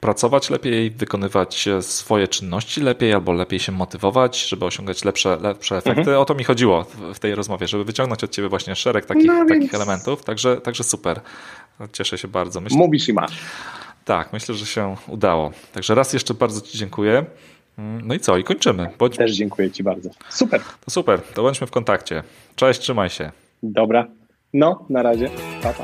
pracować lepiej, wykonywać swoje czynności lepiej albo lepiej się motywować, żeby osiągać lepsze, lepsze efekty. Mhm. O to mi chodziło w tej rozmowie, żeby wyciągnąć od ciebie właśnie szereg takich, no takich elementów. Także, także super. Cieszę się bardzo. Myślę, Mówisz i masz. Tak, myślę, że się udało. Także raz jeszcze bardzo Ci dziękuję. No i co? I kończymy. Też dziękuję Ci bardzo. Super. To super. To bądźmy w kontakcie. Cześć, trzymaj się. Dobra. No, na razie. Pa, pa.